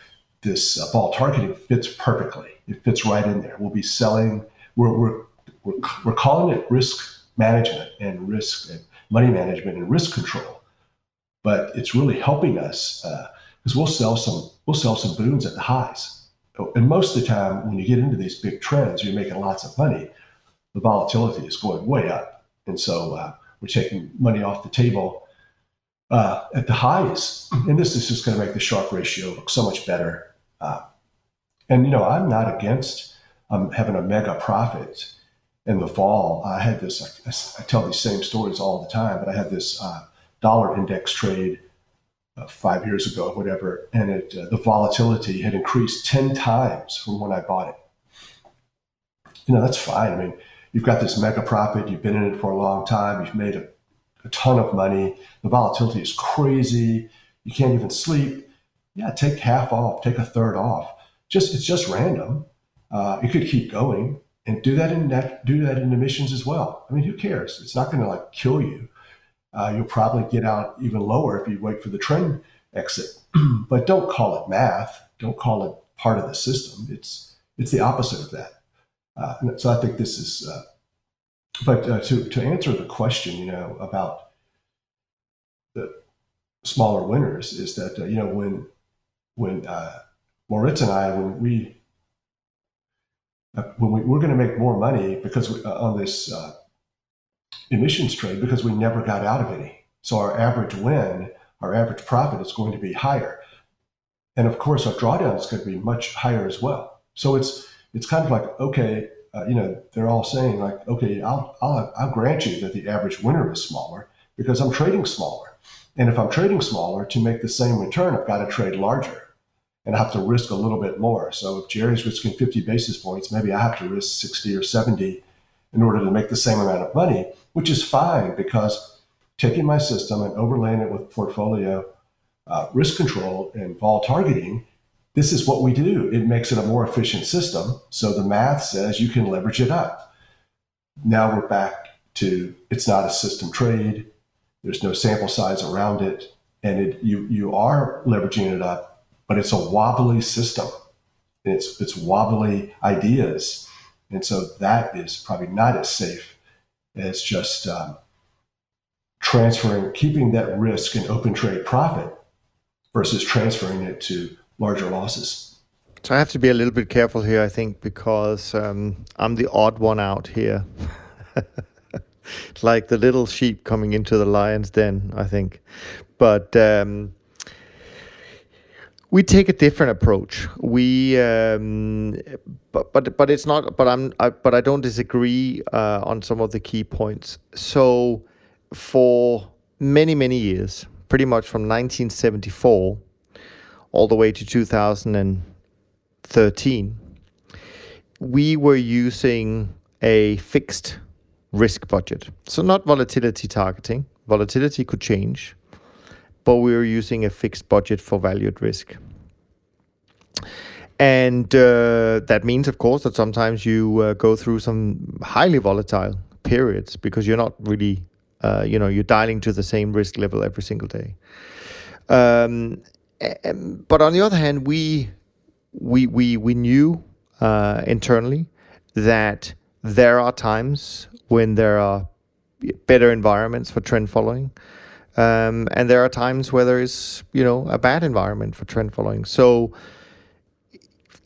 this uh, vol targeting fits perfectly. It fits right in there. We'll be selling. We're we're we're, we're calling it risk management and risk and money management and risk control, but it's really helping us because uh, we'll sell some we'll sell some Bunds at the highs. And most of the time, when you get into these big trends, you're making lots of money. The volatility is going way up, and so uh, we're taking money off the table uh, at the highs. And this is just going to make the Sharpe ratio look so much better. Uh, and, you know, I'm not against um, having a mega profit in the fall. I had this, I, I, tell these same stories all the time, but I had this uh, dollar index trade uh, five years ago, whatever, and it, uh, the volatility had increased 10 times from when I bought it. You know, that's fine. I mean, you've got this mega profit, you've been in it for a long time, you've made a a ton of money. The volatility is crazy. You can't even sleep. Yeah, take half off, take a third off. Just it's just random. Uh, you could keep going and do that in net, do that in emissions as well. I mean, who cares? It's not going to like kill you. Uh, you'll probably get out even lower if you wait for the trend exit. [clears throat] but don't call it math. Don't call it part of the system. It's it's the opposite of that. Uh, so I think this is uh, but uh, to to answer the question, you know, about the smaller winners is that you know when when Moritz and I when we when we, we're going to make more money because we, on this emissions trade because we never got out of any. So our average win, our average profit is going to be higher, and of course our drawdown is going to be much higher as well. So it's it's kind of like okay, uh, you know, they're all saying like, okay, I'll, I'll, I'll grant you that the average winner is smaller because I'm trading smaller. And if I'm trading smaller to make the same return, I've got to trade larger and I have to risk a little bit more. So if Jerry's risking 50 basis points, maybe I have to risk 60 or 70 in order to make the same amount of money, which is fine because taking my system and overlaying it with portfolio uh, risk control and vol targeting this is what we do. It makes it a more efficient system. So the math says you can leverage it up. Now we're back to it's not a system trade. There's no sample size around it. And it, you, you are leveraging it up, but it's a wobbly system. It's, it's wobbly ideas. And so that is probably not as safe as just um, transferring, keeping that risk in open trade profit versus transferring it to larger losses. So I have to be a little bit careful here, I think, because um, I'm the odd one out here. [laughs] like the little sheep coming into the lion's den, I think. But um, we take a different approach. We, um, but but but it's not. But I'm. I, but I don't disagree uh, on some of the key points. So, for many many years, pretty much from 1974 all the way to 2013, we were using a fixed risk budget. So, not volatility targeting, volatility could change, but we were using a fixed budget for value at risk. And uh, that means, of course, that sometimes you uh, go through some highly volatile periods because you're not really, uh, you know, you're dialing to the same risk level every single day. Um, but on the other hand, we we we we knew uh, internally that there are times when there are better environments for trend following. Um, and there are times where there is, you know, a bad environment for trend following. So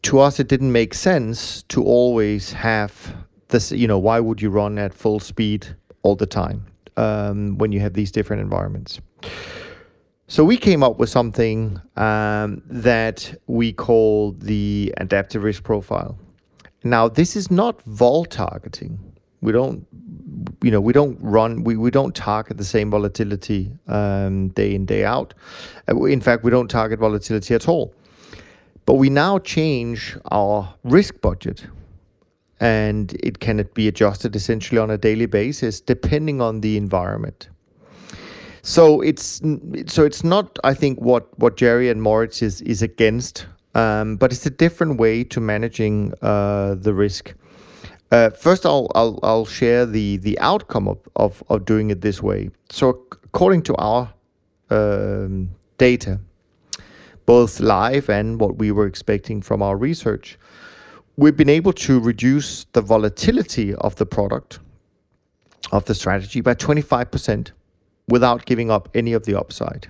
to us, it didn't make sense to always have this, you know, why would you run at full speed all the time um, when you have these different environments? So we came up with something um, that we call the adaptive risk profile. Now, this is not vol targeting. We don't, you know, we don't run, we, we don't target the same volatility um, day in, day out. Uh, in fact, we don't target volatility at all. But we now change our risk budget and it can be adjusted essentially on a daily basis depending on the environment. So it's so it's not I think what what Jerry and Moritz is is against, um, but it's a different way to managing uh, the risk. Uh, first, I'll, I'll I'll share the the outcome of, of, of doing it this way. So according to our um, data, both live and what we were expecting from our research, we've been able to reduce the volatility of the product, of the strategy by 25% without giving up any of the upside.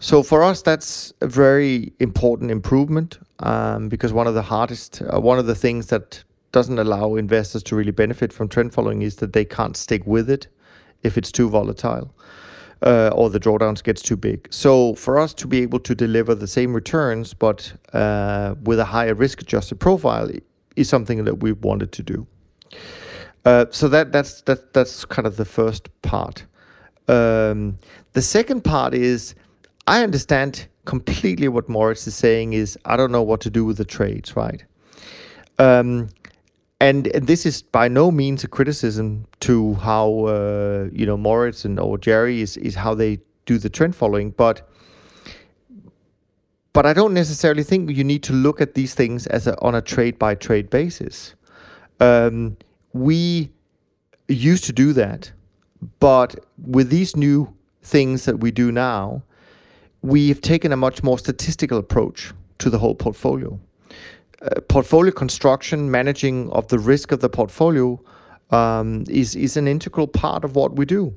So for us, that's a very important improvement um, because one of the hardest, uh, one of the things that doesn't allow investors to really benefit from trend following is that they can't stick with it if it's too volatile uh, or the drawdowns gets too big. So for us to be able to deliver the same returns but uh, with a higher risk-adjusted profile is something that we've wanted to do. Uh, so that that's that that's kind of the first part. Um, the second part is I understand completely what Moritz is saying. Is I don't know what to do with the trades, right? Um, and, and this is by no means a criticism to how uh, you know Moritz and or Jerry is is how they do the trend following, but but I don't necessarily think you need to look at these things as a, on a trade by trade basis. Um, we used to do that, but with these new things that we do now, we've taken a much more statistical approach to the whole portfolio. Uh, portfolio construction, managing of the risk of the portfolio, um, is is an integral part of what we do.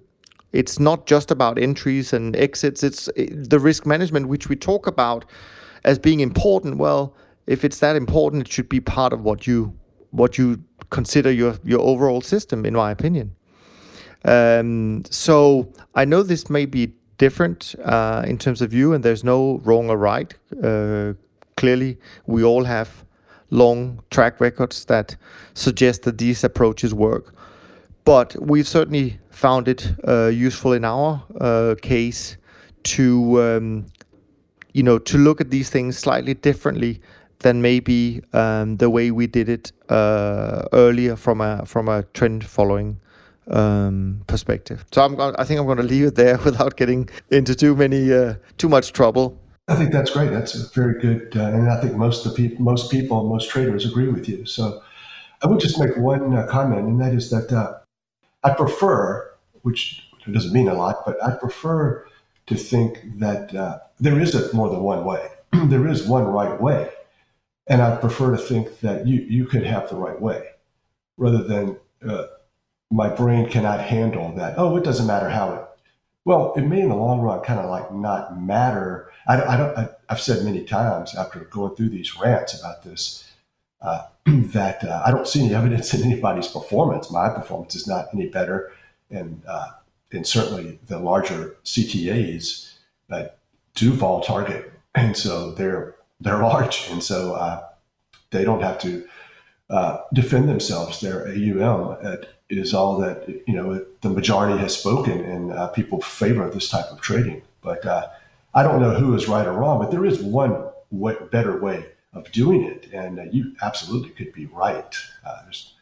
It's not just about entries and exits. It's the risk management, which we talk about as being important. Well, if it's that important, it should be part of what you what you consider your your overall system, in my opinion. Um, so I know this may be different uh, in terms of you, and there's no wrong or right. Uh, clearly, we all have long track records that suggest that these approaches work. But we've certainly found it uh, useful in our uh, case to, um, you know, to look at these things slightly differently than maybe um, the way we did it uh, earlier from a from a trend following um, perspective. So I'm I think I'm going to leave it there [laughs] without getting into too many uh, too much trouble. I think that's great. That's a very good, uh, and I think most the people, most people, most traders agree with you. So I would just make one uh, comment, and that is that uh, I prefer, which doesn't mean a lot, but I prefer to think that uh, there is a, more than one way. [clears throat] there is one right way, and I prefer to think that you you could have the right way, rather than uh, my brain cannot handle that. Oh, it doesn't matter how it well, it may in the long run kind of like not matter. I, I don't. I, have said many times after going through these rants about this uh, [clears throat] that uh, I don't see any evidence in anybody's performance. My performance is not any better, and uh, and certainly the larger CTAs that do vol target, and so they're they're [laughs] large, and so uh, they don't have to uh, defend themselves. Their AUM at is all that you know the majority has spoken, and uh, people favor this type of trading. But uh, I don't know who is right or wrong, but there is one way, better way of doing it, and uh, you absolutely could be right. Uh, there's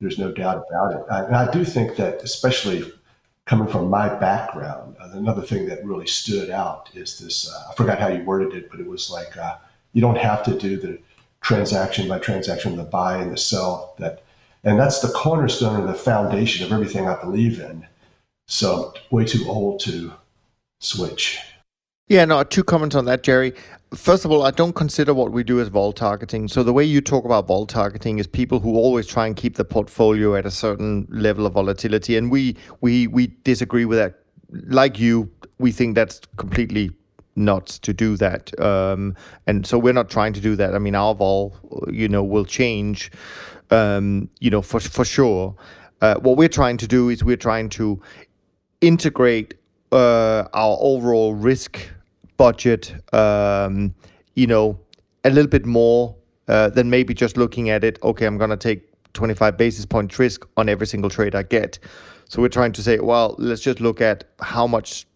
there's no doubt about it. I, and I do think that, especially coming from my background, uh, another thing that really stood out is this. Uh, I forgot how you worded it, but it was like you don't have to do the transaction by transaction, the buy and the sell that and that's the cornerstone or the foundation of everything I believe in. So, way too old to switch. Yeah, no, two comments on that, Jerry. First of all, I don't consider what we do as vol targeting. So the way you talk about vol targeting is people who always try and keep the portfolio at a certain level of volatility, and we we we disagree with that like you, we think that's completely nuts to do that. Um, and so we're not trying to do that. I mean, our vol, you know, will change, um, you know, for for sure. Uh, what we're trying to do is we're trying to integrate uh, our overall risk budget, um, you know, a little bit more uh, than maybe just looking at it. Okay, I'm gonna take 25 basis point risk on every single trade I get. So we're trying to say, well, let's just look at how much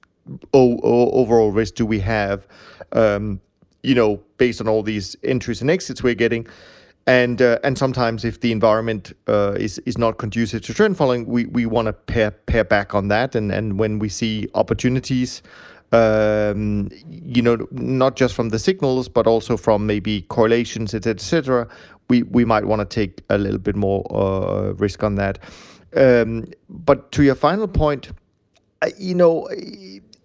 overall risk do we have, um, you know, based on all these entries and exits we're getting. And uh, and sometimes if the environment uh, is is not conducive to trend following, we, we want to pair pair back on that. And and when we see opportunities, um, you know, not just from the signals, but also from maybe correlations, etc., etc., we we might want to take a little bit more uh, risk on that. Um, but to your final point, you know.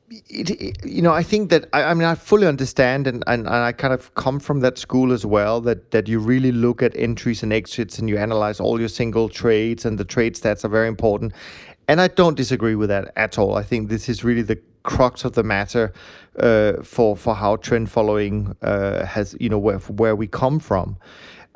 It, it, you know, I think that I, I, mean I fully understand, and, and, and I kind of come from that school as well. That that you really look at entries and exits, and you analyze all your single trades, and the trade stats are very important. And I don't disagree with that at all. I think this is really the crux of the matter uh, for for how trend following uh, has you know where where we come from.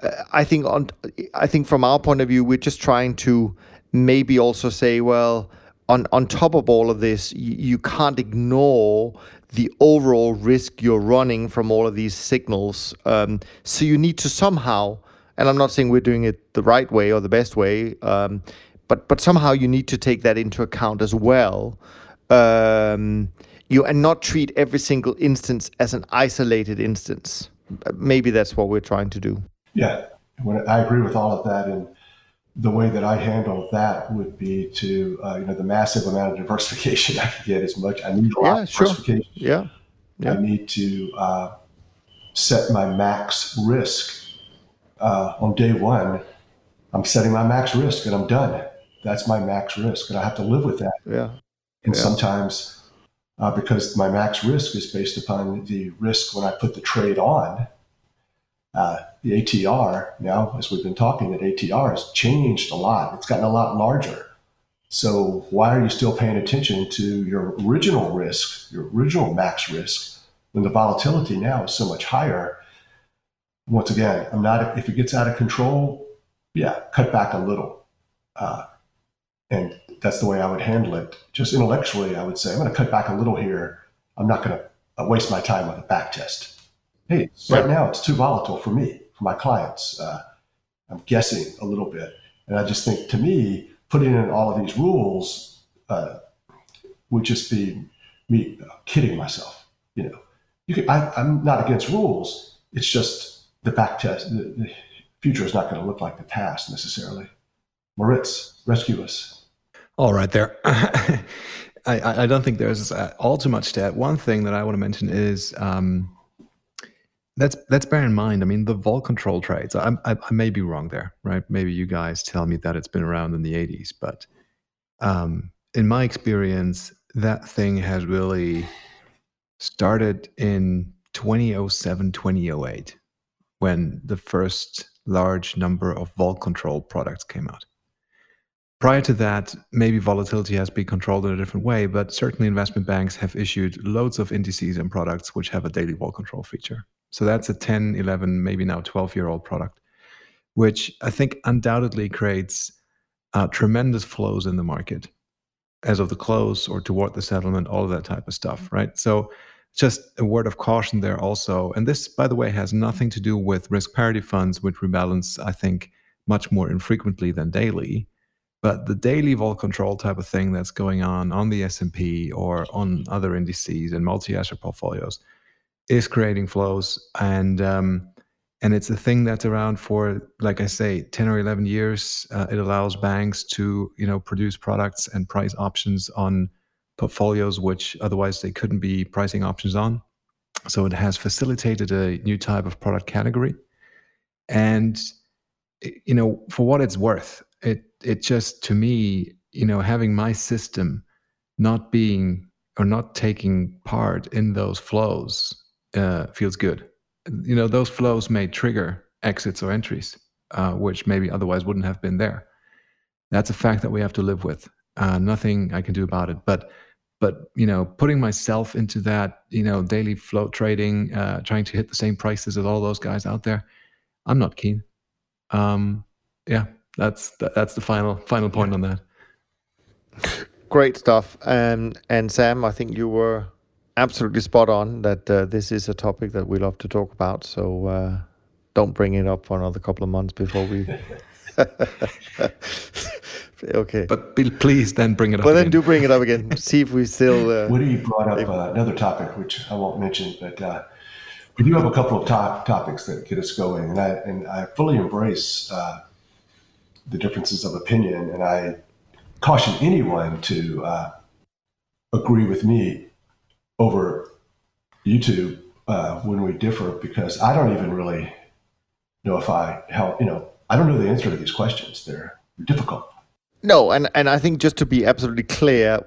Uh, I think on I think from our point of view, we're just trying to maybe also say, well, on on top of all of this, you, you can't ignore the overall risk you're running from all of these signals. Um, so you need to somehow, and I'm not saying we're doing it the right way or the best way. Um, but but somehow you need to take that into account as well. Um, you and not treat every single instance as an isolated instance. Maybe that's what we're trying to do. Yeah, I agree with all of that, and the way that I handle that would be to uh, you know the massive amount of diversification [laughs] I can get as much. I need a lot yeah, of diversification. Sure. Yeah. yeah. I need to uh, set my max risk uh, on day one. I'm setting my max risk, and I'm done that's my max risk, and I have to live with that. Yeah. And yeah. sometimes, uh, because my max risk is based upon the risk when I put the trade on, uh, the ATR now, as we've been talking, that ATR has changed a lot. It's gotten a lot larger. So why are you still paying attention to your original risk, your original max risk, when the volatility now is so much higher? Once again, I'm not. If it gets out of control, yeah, cut back a little. Uh, and that's the way I would handle it. Just intellectually, I would say, I'm going to cut back a little here. I'm not going to uh, waste my time with a back test. Hey, right now it's too volatile for me, for my clients. Uh, I'm guessing a little bit. And I just think to me, putting in all of these rules uh, would just be me kidding myself. You know, you can, I, am not against rules. It's just the back test. The, the future is not going to look like the past necessarily. Moritz, rescue us. All right, there. [laughs] I, I don't think there's uh, all too much to add. One thing that I want to mention is um, let's let's bear in mind. I mean, the vol control trades. I, I, I, may be wrong there, right? Maybe you guys tell me that it's been around in the '80s, but um, in my experience, that thing has really started in 2007, 2008, when the first large number of vol control products came out. Prior to that, maybe volatility has been controlled in a different way, but certainly investment banks have issued loads of indices and products which have a daily vol control feature. So that's a 10, 11, maybe now 12 year old product, which I think undoubtedly creates uh, tremendous flows in the market as of the close or toward the settlement, all of that type of stuff, right? So just a word of caution there also. And this, by the way, has nothing to do with risk parity funds, which rebalance, I think, much more infrequently than daily but the daily vol control type of thing that's going on on the S&P or on other indices and multi-asset portfolios is creating flows and um, and it's a thing that's around for like I say 10 or 11 years uh, it allows banks to you know produce products and price options on portfolios which otherwise they couldn't be pricing options on. So it has facilitated a new type of product category. And you know for what it's worth it it just to me you know having my system not being or not taking part in those flows uh, feels good you know those flows may trigger exits or entries uh, which maybe otherwise wouldn't have been there that's a fact that we have to live with uh, nothing i can do about it but but you know, putting myself into that, you know, daily float trading, uh, trying to hit the same prices as all those guys out there, I'm not keen. Um, yeah, that's that's the final final point on that. Great stuff. Um, and Sam, I think you were absolutely spot on that uh, this is a topic that we love to talk about. So uh, don't bring it up for another couple of months before we. [laughs] okay. But please then bring it up. But then do bring it up again. [laughs] See if we still. Uh, Woody brought up uh, another topic, which I won't mention, but uh, we do have a couple of top topics that get us going, and I and I fully embrace uh, the differences of opinion, and I caution anyone to uh, agree with me over YouTube uh, when we differ, because I don't even really know if I help. You know, I don't know the answer to these questions. They're difficult. No, and and I think just to be absolutely clear,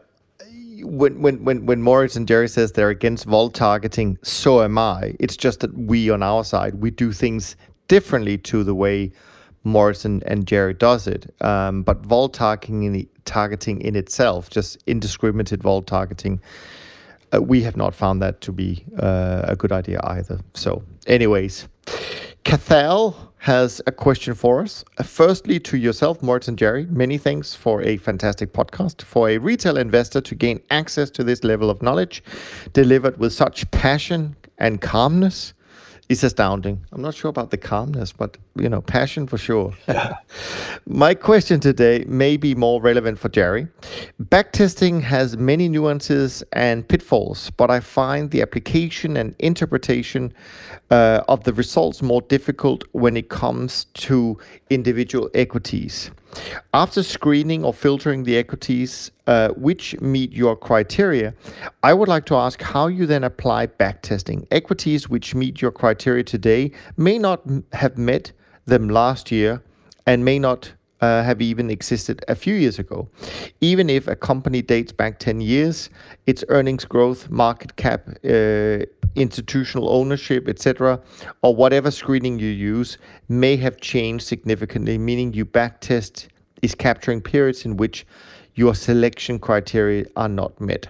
when when when when Moritz and Jerry says they're against vol targeting, so am I. It's just that we on our side we do things differently to the way Moritz and Jerry does it. Um, but vol targeting in, targeting in itself, just indiscriminate vol targeting, uh, we have not found that to be uh, a good idea either. So, anyways, Cathal has a question for us. Uh, firstly, to yourself, Moritz and Jerry, many thanks for a fantastic podcast. For a retail investor to gain access to this level of knowledge delivered with such passion and calmness is astounding. I'm not sure about the calmness, but you know, passion for sure. [laughs] My question today may be more relevant for Jerry. Backtesting has many nuances and pitfalls, but I find the application and interpretation uh, of the results more difficult when it comes to individual equities. After screening or filtering the equities uh, which meet your criteria, I would like to ask how you then apply backtesting. Equities which meet your criteria today may not have met them last year and may not uh, have even existed a few years ago. Even if a company dates back 10 years, its earnings growth, market cap, uh, institutional ownership, etc., or whatever screening you use may have changed significantly, meaning you backtest is capturing periods in which your selection criteria are not met.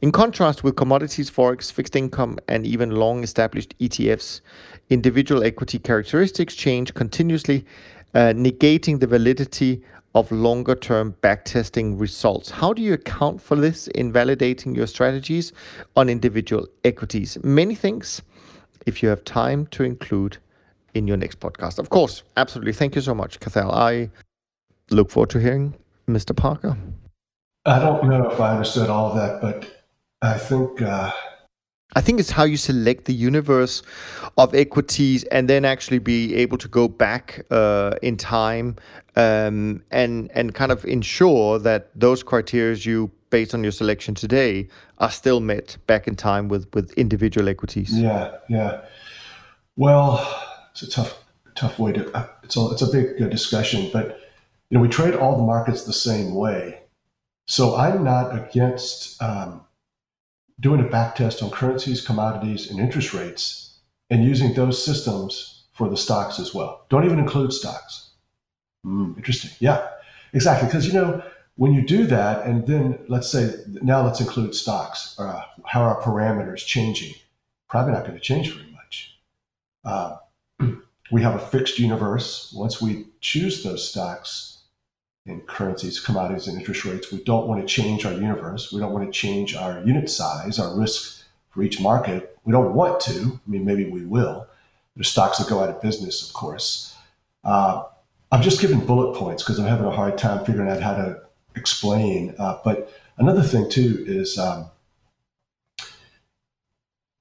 In contrast with commodities, forex, fixed income, and even long established ETFs, individual equity characteristics change continuously uh, negating the validity of longer term backtesting results. How do you account for this in validating your strategies on individual equities? Many things, if you have time to include in your next podcast. Of course, absolutely. Thank you so much, Cathal. I look forward to hearing Mr. Parker. I don't know if I understood all of that, but I think uh, I think it's how you select the universe of equities and then actually be able to go back uh, in time um, and and kind of ensure that those criteria you based on your selection today are still met back in time with with individual equities. Yeah, yeah. Well, it's a tough tough way to. Uh, it's a it's a big uh, discussion, but you know we trade all the markets the same way, so I'm not against. Um, doing a back test on currencies, commodities, and interest rates, and using those systems for the stocks as well. Don't even include stocks. Mm, interesting. Yeah, exactly. Because, you know, when you do that, and then let's say, now let's include stocks, uh, how are parameters changing? Probably not going to change very much. Uh, [clears throat] we have a fixed universe. Once we choose those stocks, in currencies, commodities, and interest rates. We don't want to change our universe. We don't want to change our unit size, our risk for each market. We don't want to. I mean, maybe we will. There's stocks that go out of business, of course. Uh, I'm just giving bullet points because I'm having a hard time figuring out how to explain. Uh, but another thing, too, is, um,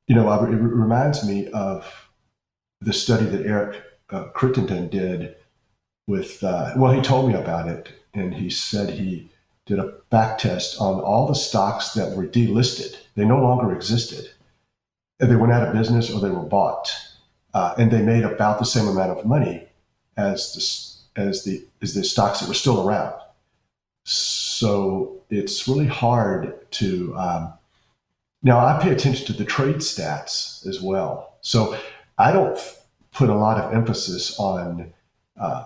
you know, it reminds me of the study that Eric uh, Crittenden did with, uh, well, he told me about it and he said he did a back test on all the stocks that were delisted. They no longer existed. They went out of business or they were bought. Uh, and they made about the same amount of money as the, as the, as the stocks that were still around. So it's really hard to, um, now I pay attention to the trade stats as well. So I don't put a lot of emphasis on uh,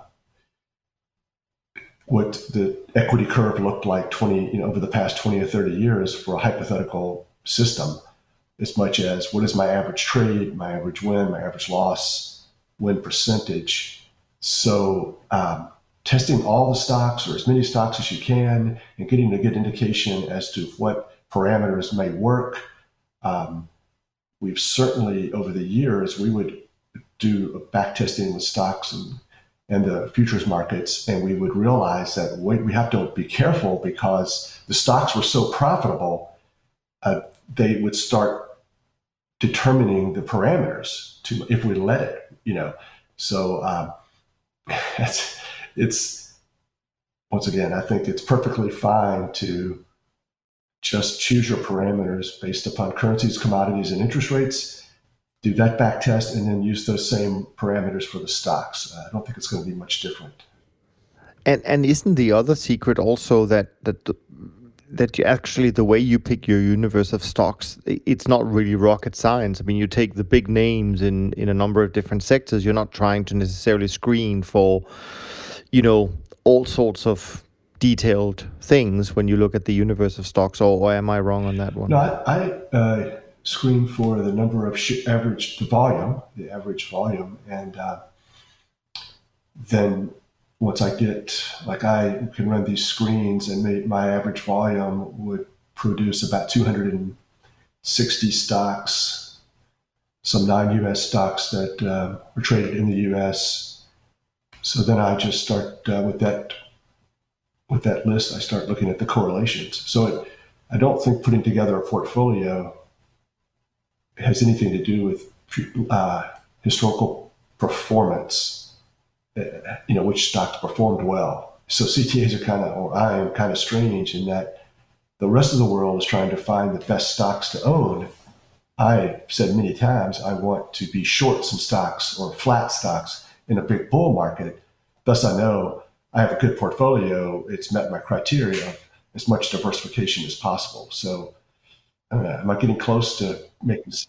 what the equity curve looked like 20, you know, over the past 20 or 30 years for a hypothetical system, as much as what is my average trade, my average win, my average loss, win percentage. So um, testing all the stocks or as many stocks as you can and getting a good indication as to what parameters may work. Um, we've certainly over the years we would do back testing with stocks and and the futures markets, and we would realize that we, we have to be careful because the stocks were so profitable, uh, they would start determining the parameters to if we let it, you know. So um, [laughs] it's it's once again, I think it's perfectly fine to just choose your parameters based upon currencies, commodities, and interest rates. Do that back test and then use those same parameters for the stocks. I don't think it's going to be much different. And and isn't the other secret also that that that you actually the way you pick your universe of stocks it's not really rocket science i mean you take the big names in in a number of different sectors you're not trying to necessarily screen for you know all sorts of detailed things when you look at the universe of stocks, or, or am I wrong on that one? No, I, I uh, screen for the number of sh- average, the volume, the average volume, and uh, then once I get, like I can run these screens and my average volume would produce about 260 stocks, some non-US stocks that uh, are traded in the US. So then I just start uh, with that with that list, I start looking at the correlations. So it, I don't think putting together a portfolio has anything to do with uh, historical performance. Uh, you know, which stocks performed well. So CTAs are kind of, or I am kind of strange in that the rest of the world is trying to find the best stocks to own. I said many times I want to be short some stocks or flat stocks in a big bull market. Thus, I know I have a good portfolio, it's met my criteria of as much diversification as possible. So, know, am I getting close to making sense?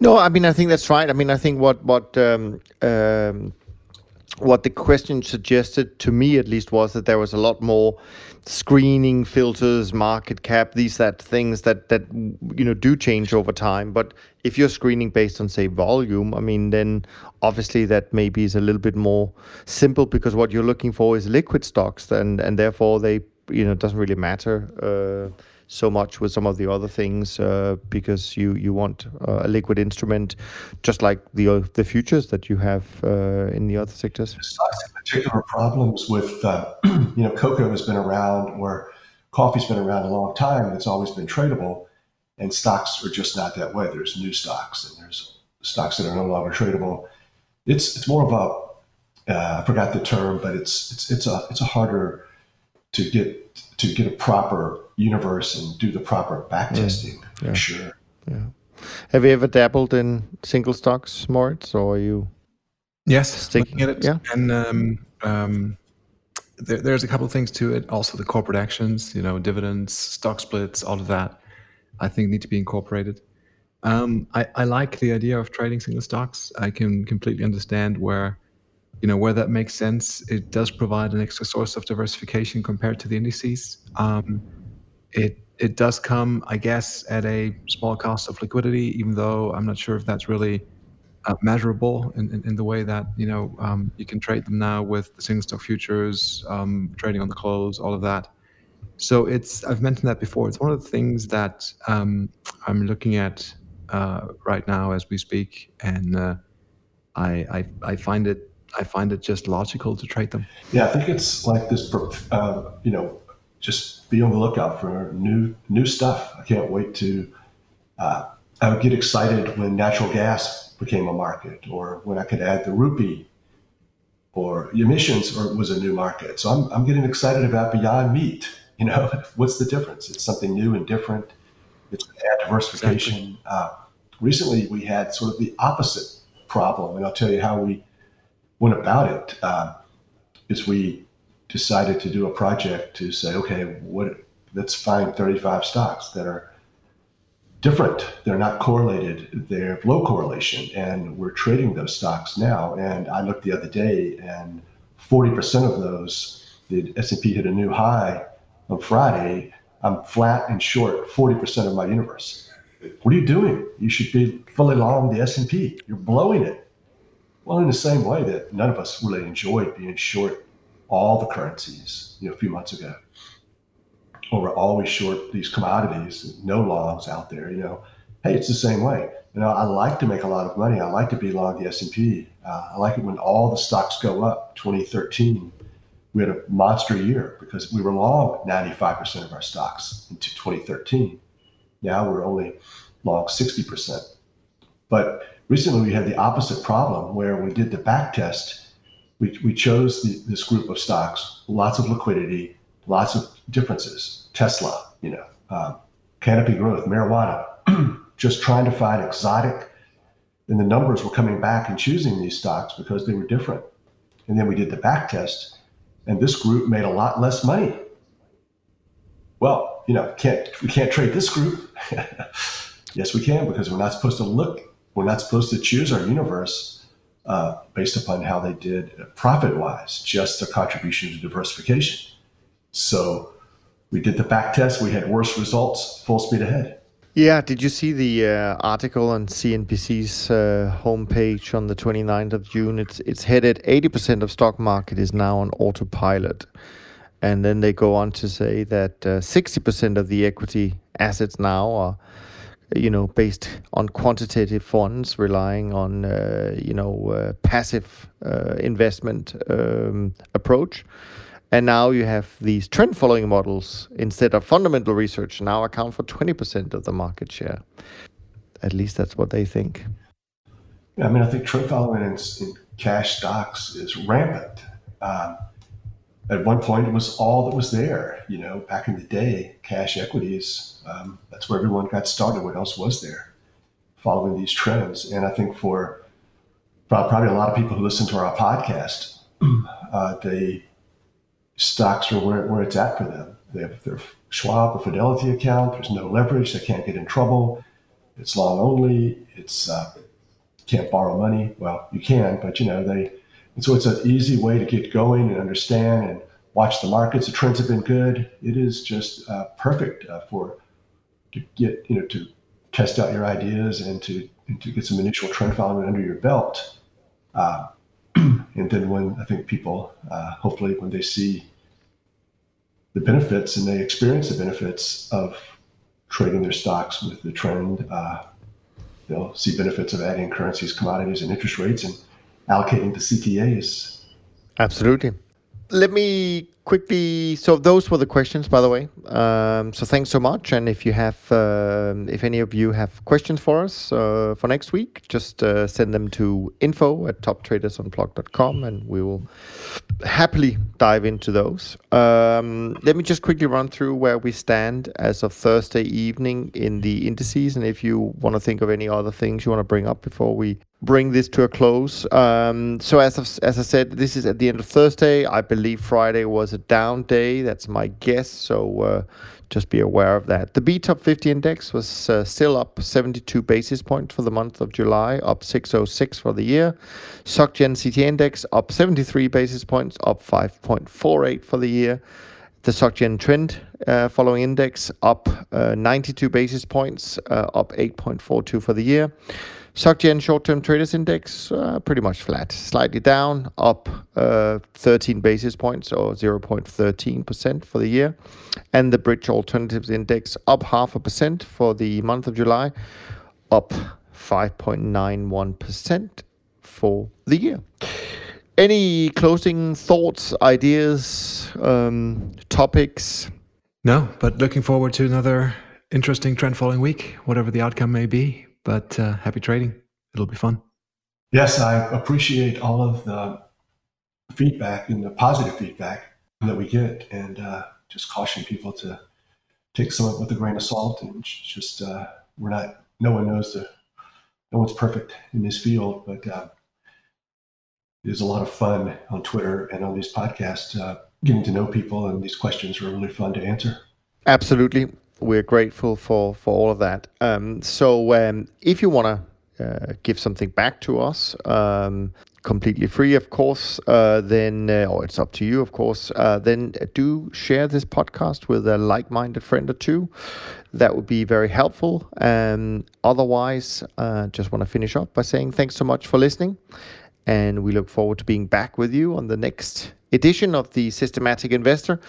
No, I mean I think that's right. I mean I think what what um, um, what the question suggested to me at least was that there was a lot more screening filters market cap these that things that that you know do change over time but if you're screening based on say volume i mean then obviously that maybe is a little bit more simple because what you're looking for is liquid stocks and and therefore they you know it doesn't really matter uh, so much with some of the other things uh, because you you want uh, a liquid instrument, just like the uh, the futures that you have uh, in the other sectors. Particular problems with uh, [clears throat] you know cocoa has been around or coffee's been around a long time and it's always been tradable, and stocks are just not that way. There's new stocks and there's stocks that are no longer tradable. It's it's more of a uh, I forgot the term, but it's it's it's a it's a harder to get to get a proper universe and do the proper backtesting yeah. for yeah. sure. Yeah. Have you ever dabbled in single stocks, Moritz, or are you? Yes, sticking at it. Yeah, and um, um, there, there's a couple of things to it. Also, the corporate actions, you know, dividends, stock splits, all of that, I think need to be incorporated. Um, I, I like the idea of trading single stocks. I can completely understand where you know where that makes sense it does provide an extra source of diversification compared to the indices um, it it does come i guess at a small cost of liquidity even though i'm not sure if that's really uh, measurable in, in, in, the way that you know um, you can trade them now with the single stock futures um, trading on the close all of that so it's i've mentioned that before it's one of the things that um, i'm looking at uh, right now as we speak and uh, I, I i find it I find it just logical to trade them. Yeah, I think it's like this. Uh, you know, just be on the lookout for new new stuff. I can't wait to. Uh, I would get excited when natural gas became a market, or when I could add the rupee, or emissions, or was a new market. So I'm I'm getting excited about Beyond Meat. You know, [laughs] what's the difference? It's something new and different. It's add diversification. Exactly. Uh, recently, we had sort of the opposite problem, and I'll tell you how we went about it uh, is we decided to do a project to say, okay, what let's find 35 stocks that are different. They're not correlated. They're low correlation, and we're trading those stocks now. And I looked the other day, and 40% of those the S&P hit a new high on Friday, I'm flat and short 40% of my universe. What are you doing? You should be fully long the S&P. You're blowing it. Well, in the same way that none of us really enjoyed being short all the currencies, you know, a few months ago, or we're always short these commodities, no longs out there. You know, hey, it's the same way. You know, I like to make a lot of money. I like to be long the S&P. Uh, I like it when all the stocks go up. 2013, we had a monster year because we were long 95% of our stocks into 2013. Now we're only long 60%. But recently we had the opposite problem where we did the back test. We, we chose the, this group of stocks, lots of liquidity, lots of differences. Tesla, you know, um, Canopy Growth, marijuana, [clears throat] just trying to find exotic. And the numbers were coming back and choosing these stocks because they were different. And then we did the back test, and this group made a lot less money. Well, you know, can't we can't trade this group? [laughs] yes, we can because we're not supposed to look. We're not supposed to choose our universe uh, based upon how they did profit wise, just their contribution to diversification. So we did the back test. We had worse results. Full speed ahead. Yeah, did you see the uh, article on CNBC's uh, homepage on the 29th of June? It's it's headed 80% of stock market is now on autopilot. And then they go on to say that uh, 60% of the equity assets now are you know based on quantitative funds relying on uh, you know uh, passive uh, investment um, approach and now you have these trend following models instead of fundamental research now account for 20% of the market share. At least that's what they think. Yeah, I mean, I think trend following in, in cash stocks is rampant. Um, at one point, it was all that was there. You know, back in the day, cash equities, um, that's where everyone got started. What else was there? Following these trends. And I think for probably a lot of people who listen to our podcast, [clears throat] uh, stocks are where, where it's at for them. They have their Schwab or Fidelity account. There's no leverage. They can't get in trouble. It's long only. It's uh, can't borrow money. Well, you can, but you know they. And so it's an easy way to get going and understand and watch the markets. The trends have been good. It is just uh, perfect uh, for to get you know to test out your ideas and to and to get some initial trend following under your belt. Uh, [clears throat] and then when I think people, uh, hopefully, when they see the benefits and they experience the benefits of trading their stocks with the trend, uh, they'll see benefits of adding currencies, commodities, and interest rates and allocating to CTAs. Absolutely. Let me quickly so those were the questions by the way. Um, so thanks so much. And if you have uh, if any of you have questions for us uh, for next week just uh, send them to info at toptradersunplugged.com and we will happily dive into those. Um, let me just quickly run through where we stand as of thursday evening in the indices. And if you want to think of any other things you want to bring up before we bring this to a close. Um, so as, of, as i said this is at the end of thursday. I believe friday was a down day. That's my guess. So uh, just be aware of that. The B Top 50 index was uh, still up 72 basis points for the month of July, up 606 for the year. SocGen CT index up 73 basis points, up 5.48 for the year. The SocGen trend uh, following index up uh, 92 basis points, uh, up 8.42 for the year. SocGen short-term traders index uh, pretty much flat, slightly down, up uh, 13 basis points or 0.13% for the year, and the Bridge Alternatives index up half a percent for the month of July, up 5.91% for the year. Any closing thoughts, ideas, um, topics? No, but looking forward to another interesting trend following week, whatever the outcome may be. But uh, happy trading. It'll be fun. Yes, I appreciate all of the feedback and the positive feedback that we get, and uh, just caution people to take some of it with a grain of salt. And just uh, we're not. No one knows the. No one's perfect in this field, but uh, it is a lot of fun on Twitter and on these podcasts, uh, getting to know people, and these questions are really fun to answer. Absolutely we're grateful for for all of that. Um, so um, if you want to uh, give something back to us, um, completely free, of course, uh, then, uh, or it's up to you, of course, uh, then do share this podcast with a like minded friend or two. That would be very helpful. Um, otherwise, uh, just want to finish up by saying thanks so much for listening. And we look forward to being back with you on the next edition of The Systematic Investor.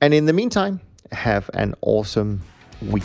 And in the meantime, have an awesome week.